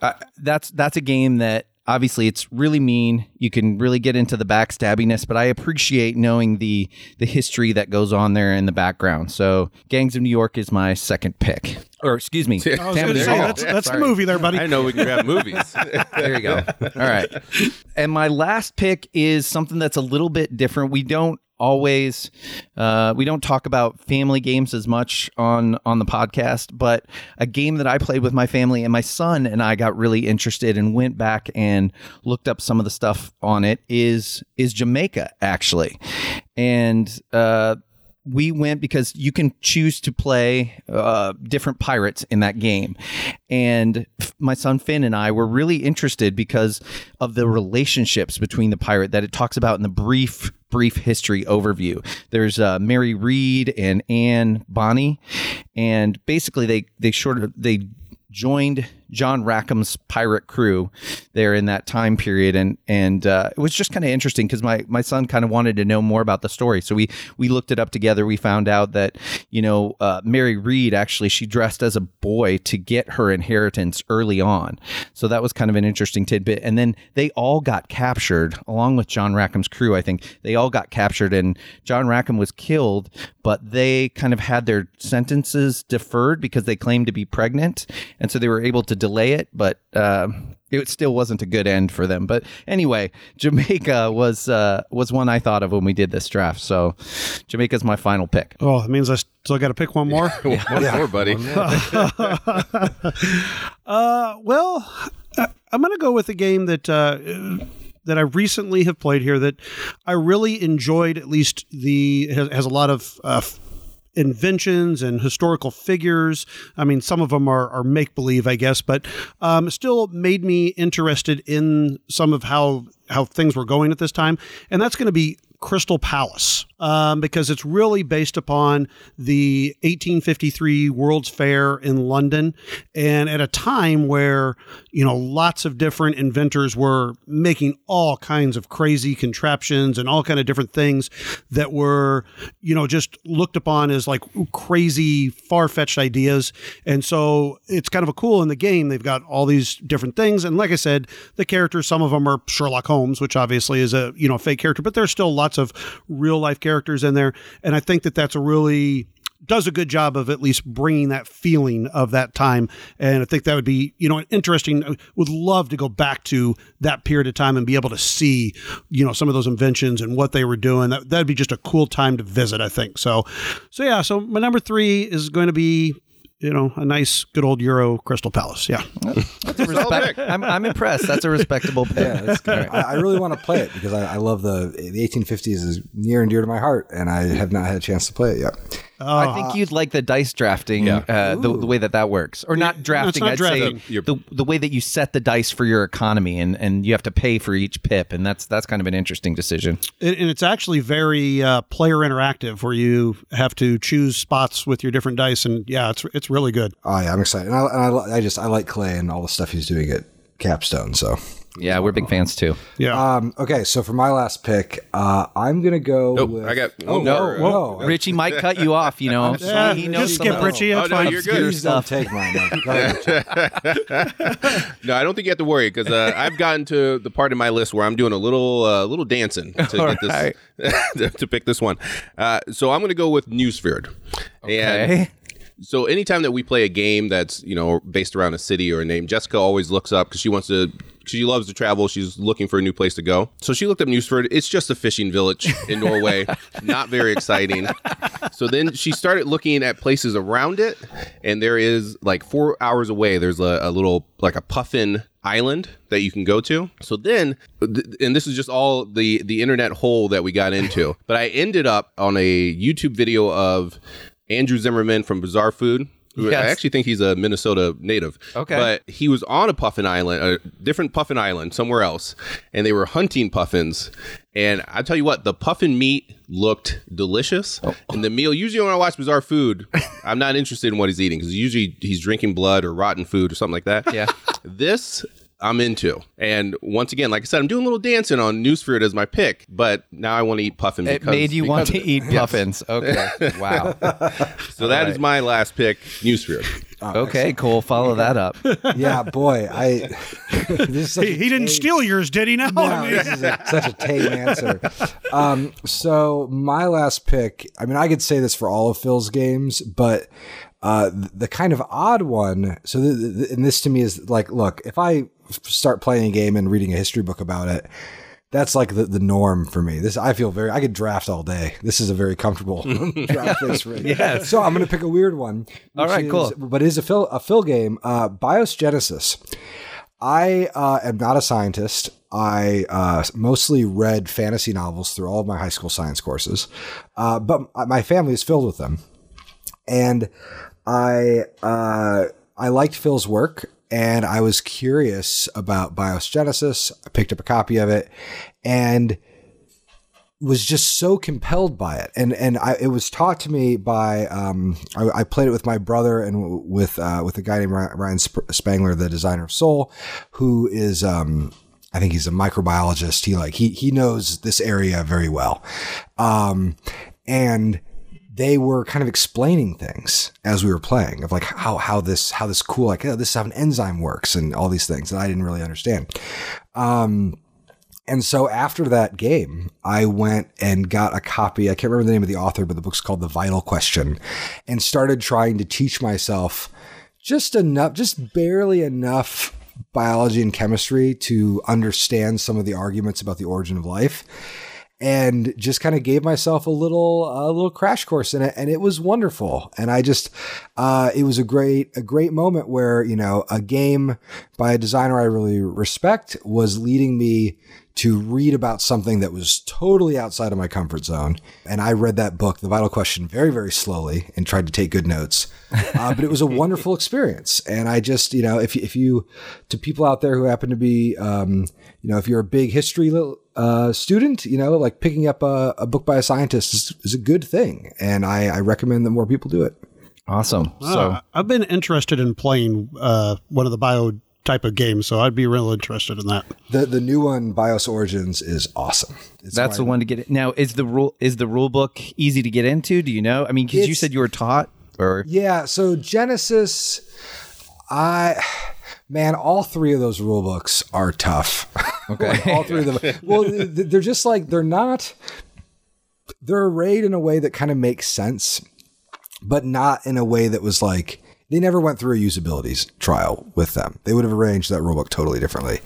uh, that's that's a game that obviously it's really mean. You can really get into the backstabbiness, but I appreciate knowing the the history that goes on there in the background. So Gangs of New York is my second pick, or excuse me, I was Tammany going to say that's that's the movie there, buddy. I know we can grab movies. There you go. All right. And my last pick is something that's a little bit different. We don't always uh, we don't talk about family games as much on on the podcast but a game that i played with my family and my son and i got really interested and went back and looked up some of the stuff on it is is jamaica actually and uh we went because you can choose to play uh, different pirates in that game. And my son Finn and I were really interested because of the relationships between the pirate that it talks about in the brief brief history overview. There's uh, Mary Read and Anne Bonny, and basically they they sort of they joined John Rackham's pirate crew there in that time period, and and uh, it was just kind of interesting because my my son kind of wanted to know more about the story, so we we looked it up together. We found out that you know uh, Mary Read actually she dressed as a boy to get her inheritance early on, so that was kind of an interesting tidbit. And then they all got captured along with John Rackham's crew. I think they all got captured, and John Rackham was killed, but they kind of had their sentences deferred because they claimed to be pregnant, and so they were able to delay it, but uh, it still wasn't a good end for them. But anyway, Jamaica was uh, was one I thought of when we did this draft. So Jamaica's my final pick. Oh, that means I still got to pick one more. One more, buddy. Uh, well, I- I'm going to go with a game that uh, that I recently have played here that I really enjoyed. At least the has, has a lot of. Uh, f- Inventions and historical figures. I mean, some of them are, are make believe, I guess, but um, still made me interested in some of how how things were going at this time, and that's going to be Crystal Palace um, because it's really based upon the 1853 World's Fair in London, and at a time where you know lots of different inventors were making all kinds of crazy contraptions and all kind of different things that were you know just looked upon as like crazy far-fetched ideas. And so it's kind of a cool in the game. They've got all these different things. And like i said the characters some of them are sherlock holmes which obviously is a you know fake character but there's still lots of real life characters in there. And i think that that's a really does a good job of at least bringing that feeling of that time. And i think that would be you know interesting. Would love to go back to that period of time and be able to see you know some of those inventions and what they were doing. That, that'd be just a cool time to visit i think. So so yeah so my number three is going to be you know a nice good old euro crystal palace yeah Respect- I'm, I'm impressed. That's a respectable pick. Yeah, that's good. I, I really want to play it because I, I love the the 1850s is near and dear to my heart, and I have not had a chance to play it yet. I think you'd like the dice drafting, Yeah. uh, the, the way that that works, or not drafting. not I'd drafting. say the, the way that you set the dice for your economy, and, and you have to pay for each pip, and that's that's kind of an interesting decision. and, and it's actually very uh, player interactive where you have to choose spots with your different dice and yeah it's it's really good Oh yeah, I'm excited, and I, and I, I just I like Clay and all the stuff he's doing at Capstone. So Yeah, we're big fans too. Yeah. Um, okay, so for my last pick, uh, I'm gonna go. Oh, with, I got Oh no, more. no, Richie might cut you off, you know. Yeah, he knows just skip of Richie. That's Oh, no, fine. you're good. Please don't take mine. Go ahead. No, I don't think you have to worry because uh, I've gotten to the part of my list where I'm doing a little, uh, little dancing to All get this right. to, to pick this one. Uh, so I'm going to go with Nusfjord. And Okay. so anytime that we play a game that's you know based around a city or a name, Jessica always looks up because she wants to. She loves to travel. She's looking for a new place to go. So she looked up Nusfjord. It's just a fishing village in Norway. Not very exciting. So then she started looking at places around it, and there is like four hours away. There's a, a little like a puffin island that you can go to. So then, th- and this is just all the the internet hole that we got into. But I ended up on a YouTube video of Andrew Zimmerman from Bizarre Food. Who I actually think he's a Minnesota native. Okay. But he was on a puffin island, a different puffin island somewhere else, and they were hunting puffins. And I tell you what, the puffin meat looked delicious. Oh. And the meal, usually when I watch Bizarre Food, I'm not interested in what he's eating because usually he's drinking blood or rotten food or something like that. Yeah. This I'm into. And once again, like I said, I'm doing a little dancing on Nusfjord as my pick, but now I want to eat puffin It because made you want to because of it. eat puffins. Okay. Wow. So that is my last pick, Nusfjord. Okay, cool. Follow that up. yeah, boy, I. this is he, he didn't tame- steal yours, did he? No. No, I mean- this is a, such a tame answer. Um, so my last pick. I mean, I could say this for all of Phil's games, but uh, the, the kind of odd one. So, the, the, and this to me is like, look, if I start playing a game and reading a history book about it. That's like the, the norm for me. This I feel very. I could draft all day. This is a very comfortable draft this rig. Yeah. So I'm going to pick a weird one. All right, right, cool. But it is a Phil a Phil game. Uh, Bios Genesis. I uh, am not a scientist. I uh, mostly read fantasy novels through all of my high school science courses, uh, but my family is filled with them, and I uh, I liked Phil's work, and I was curious about Bios Genesis. I picked up a copy of it, and was just so compelled by it, and and I, it was taught to me by um, I, I played it with my brother and with uh, with a guy named Ryan Spangler, the designer of Sol, who is um, I think he's a microbiologist. He like he he knows this area very well, um, and they were kind of explaining things as we were playing of like how how this how this cool like oh, this is how an enzyme works and all these things that I didn't really understand. Um, and so after that game, I went and got a copy. I can't remember the name of the author, but the book's called The Vital Question, and started trying to teach myself just enough, just barely enough biology and chemistry to understand some of the arguments about the origin of life. And just kind of gave myself a little, a little crash course in it, and it was wonderful. And I just, uh, it was a great, a great moment where you know a game by a designer I really respect was leading me to read about something that was totally outside of my comfort zone. And I read that book, The Vital Question, very, very slowly and tried to take good notes. Uh, but it was a wonderful experience. And I just, you know, if, if you, to people out there who happen to be, um, you know, if you're a big history uh, student, you know, like picking up a, a book by a scientist is, is a good thing. And I, I recommend that more people do it. Awesome. So I've been interested in playing uh, one of the bio type of games, so I'd be real interested in that. The, the new one, Bios Origins, is awesome. It's that's the one to get it. Now, is the rule is the rule book easy to get into? Do you know? I mean, because you said you were taught, or Yeah, so Genesis, I man, all three of those rule books are tough. Okay, all three of them. Well, th- th- they're just like they're not. They're arrayed in a way that kind of makes sense, but not in a way that was like they never went through a usability trial with them. They would have arranged that rulebook totally differently,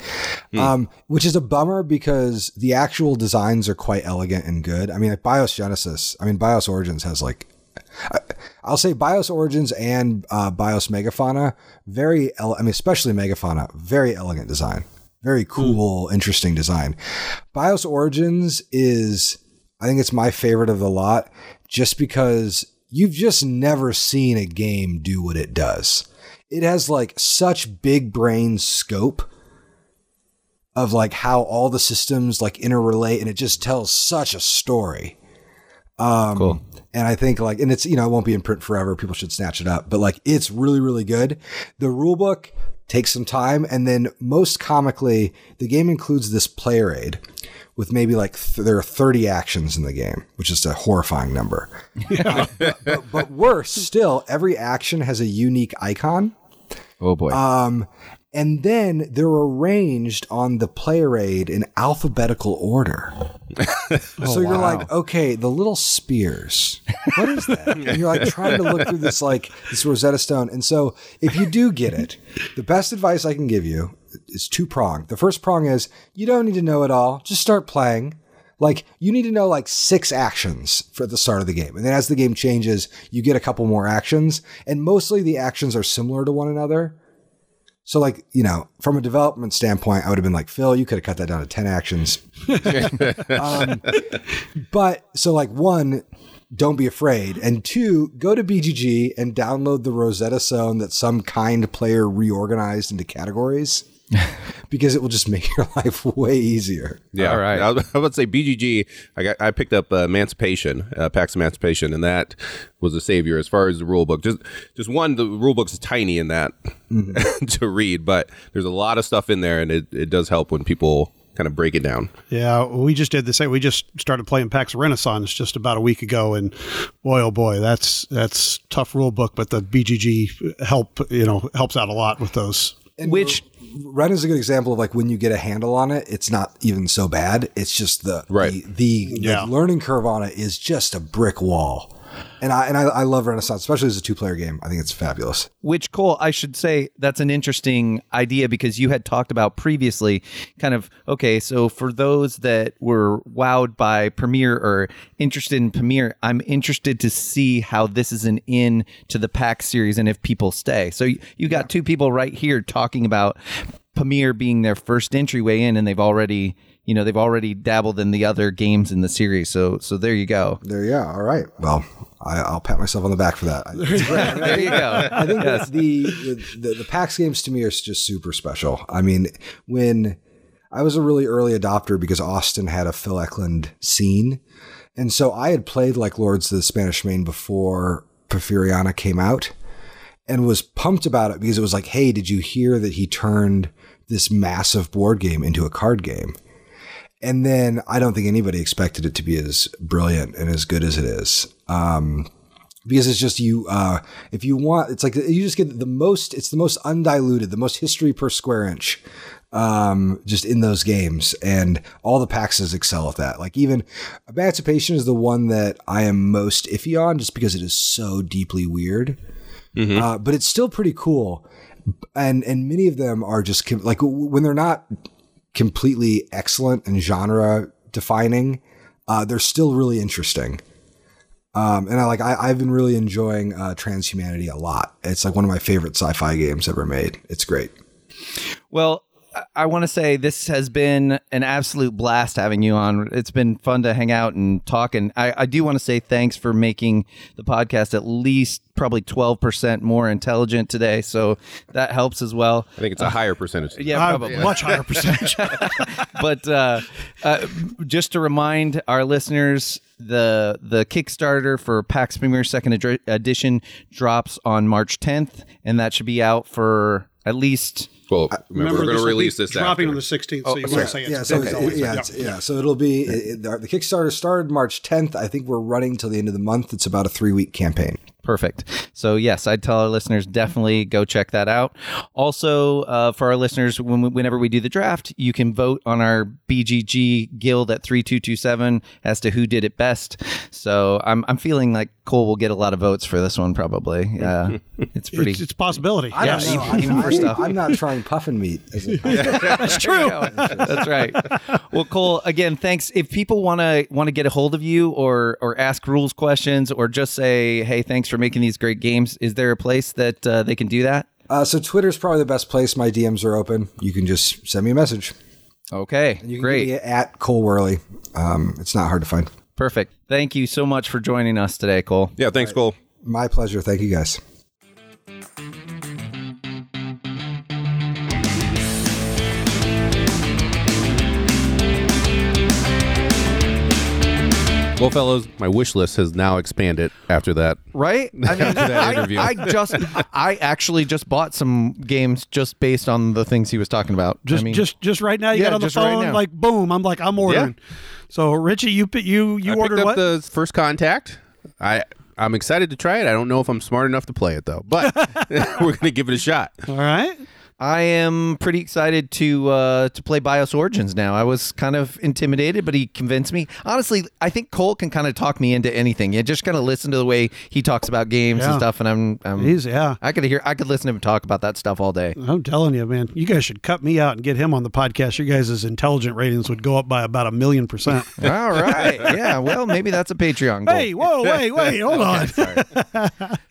um, which is a bummer because the actual designs are quite elegant and good. I mean, like BIOS Genesis, I mean, BIOS Origins has like I'll say BIOS Origins and uh, BIOS Megafauna, very, ele- I mean, especially Megafauna, very elegant design, very cool, interesting design. BIOS Origins is, I think it's my favorite of the lot, just because you've just never seen a game do what it does. It has like such big brain scope of like how all the systems like interrelate, and it just tells such a story. Um, Cool. And I think like, and it's, you know, it won't be in print forever. People should snatch it up, but like, it's really, really good. The rule book takes some time, and then most comically, the game includes this player aid with maybe like th- there are 30 actions in the game, which is a horrifying number. Uh, but, but, but worse still, every action has a unique icon. Oh boy. Um, and then they're arranged on the player aid in alphabetical order. so oh, you're like, okay, the little spears. What is that? and you're like trying to look through this like this Rosetta Stone. And so if you do get it, the best advice I can give you is two prong. The first prong is you don't need to know it all. Just start playing. Like you need to know like six actions for the start of the game. And then as the game changes, you get a couple more actions. And mostly the actions are similar to one another. So, like, you know, from a development standpoint, I would have been like, Phil, you could have cut that down to 10 actions. um, but so, like, one, don't be afraid. And two, go to BGG and download the Rosetta Stone that some kind player reorganized into categories because it will just make your life way easier. Yeah, All right. I was about to say BGG. I got I picked up uh, Emancipation, uh, Pax Emancipation, and that was a savior as far as the rule book. Just just one, the rule book's tiny in that to read, but there's a lot of stuff in there, and it, it does help when people kind of break it down. Yeah, we just did the same. We just started playing PAX Renaissance just about a week ago, and boy, oh boy, that's that's tough rule book. But the BGG help you know helps out a lot with those. And Which- Ren is a good example of like when you get a handle on it, it's not even so bad. It's just the Right. the, the, Yeah. the learning curve on it is just a brick wall. And I and I, I love Renaissance, especially as a two player game. I think it's fabulous. Which Cole, I should say that's an interesting idea because you had talked about previously kind of okay, so for those that were wowed by Pamir or interested in Pamir, I'm interested to see how this is an in to the pack series and if people stay. So you, you got two people right here talking about Pamir being their first entryway in and they've already you know they've already dabbled in the other games in the series so so there you go There, yeah. All right. Well, I, I'll pat myself on the back for that. I- there you go I think that the, the the PAX games to me are just super special. I mean, when I was a really early adopter because Austin had a Phil Eklund scene, and so I had played like Lords of the Spanish Main before Porfiriana came out, and was pumped about it because it was like, hey, did you hear that he turned this massive board game into a card game? And then I don't think anybody expected it to be as brilliant and as good as it is. Um, because it's just you uh if you want it's like you just get the most it's the most undiluted the most history per square inch um just in those games. And all the paxes excel at that. Like even emancipation is the one that i am most iffy on just because it is so deeply weird. Uh, but it's still pretty cool. And and many of them are just like when they're not completely excellent and genre defining uh, they're still really interesting um, and I like I, I've been really enjoying uh, Transhumanity a lot. It's like one of my favorite sci-fi games ever made. It's great. Well, I- I want to say this has been an absolute blast having you on. It's been fun to hang out and talk. And I, I do want to say thanks for making the podcast at least probably 12% more intelligent today. So that helps as well. I think it's a higher percentage. Yeah, Uh, probably. much higher percentage. but uh, uh, just to remind our listeners, the the Kickstarter for PAX Pamir Second Ed- Edition drops on March 10th, and that should be out for at least Well, remember, we're going to release this dropping after. on the 16th. so you want to say it's yeah, so it's, okay. yeah, it's, yeah. So it'll be it, it- the Kickstarter started March 10th. I think we're running till the end of the month. It's about a three week campaign. Perfect. So yes, I'd tell our listeners definitely go check that out. Also, uh, for our listeners, when we, whenever we do the draft, you can vote on our BGG guild at three two two seven as to who did it best. So I'm I'm feeling like Cole will get a lot of votes for this one probably. Uh, it's pretty. It's, it's a possibility. I yes. don't know. even- even I'm, for stuff. I'm not trying puffin meat. That's true. That's right. Well, Cole, again, thanks. If people want to want to get a hold of you or or ask rules questions or just say, "Hey, thanks for making these great games," is there a place that uh, they can do that? uh, so Twitter's probably the best place. My DMs are open. You can just send me a message. Okay, You can great, get me at Cole Wehrle. Um, it's not hard to find. Perfect. Thank you so much for joining us today, Cole. Yeah, thanks, Cole. My pleasure. Thank you guys. Well, fellows, my wish list has now expanded after that. Right? I mean, I. I just, I actually just bought some games just based on the things he was talking about. Just I mean, just just right now, you Yeah, got on the just right phone, like boom. I'm like, I'm ordering. So Richie, you you you I ordered picked up what? the first contact. I I'm excited to try it. I don't know if I'm smart enough to play it though, but we're gonna give it a shot. All right. I am pretty excited to uh, to play BIOS Origins now. I was kind of intimidated, but he convinced me. Honestly, I think Cole can kind of talk me into anything. You just kind of listen to the way he talks about games and stuff, and I'm, I'm He's yeah. I could hear, I could listen to him talk about that stuff all day. I'm telling you, man, you guys should cut me out and get him on the podcast. Your guys' intelligent ratings would go up by about a million percent. all right, yeah. Well, maybe that's a Patreon goal. hey, whoa, wait, wait, hold on.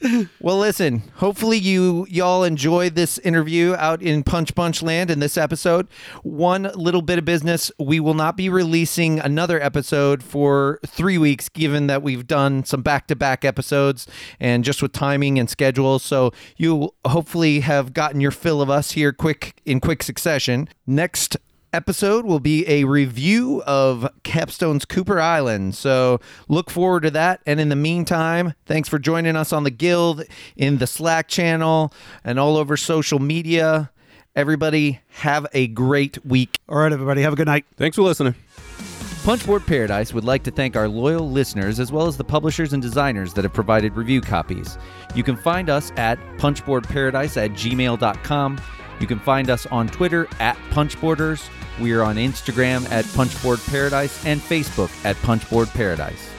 Well, listen. Hopefully, you y'all enjoyed this interview out in Punch Bunch Land in this episode. One little bit of business: we will not be releasing another episode for three weeks, given that we've done some back-to-back episodes and just with timing and schedule. So you hopefully have gotten your fill of us here quick in quick succession. Next episode will be a review of Capstone's Cooper Island. So look forward to that. And in the meantime, thanks for joining us on the Guild, in the Slack channel, and all over social media. Everybody, have a great week. All right, everybody, have a good night. Thanks for listening. Punchboard Paradise would like to thank our loyal listeners as well as the publishers and designers that have provided review copies. You can find us at punchboardparadise at gmail.com. You can find us on Twitter at Punchboarders. We are on Instagram at Punchboard Paradise and Facebook at Punchboard Paradise.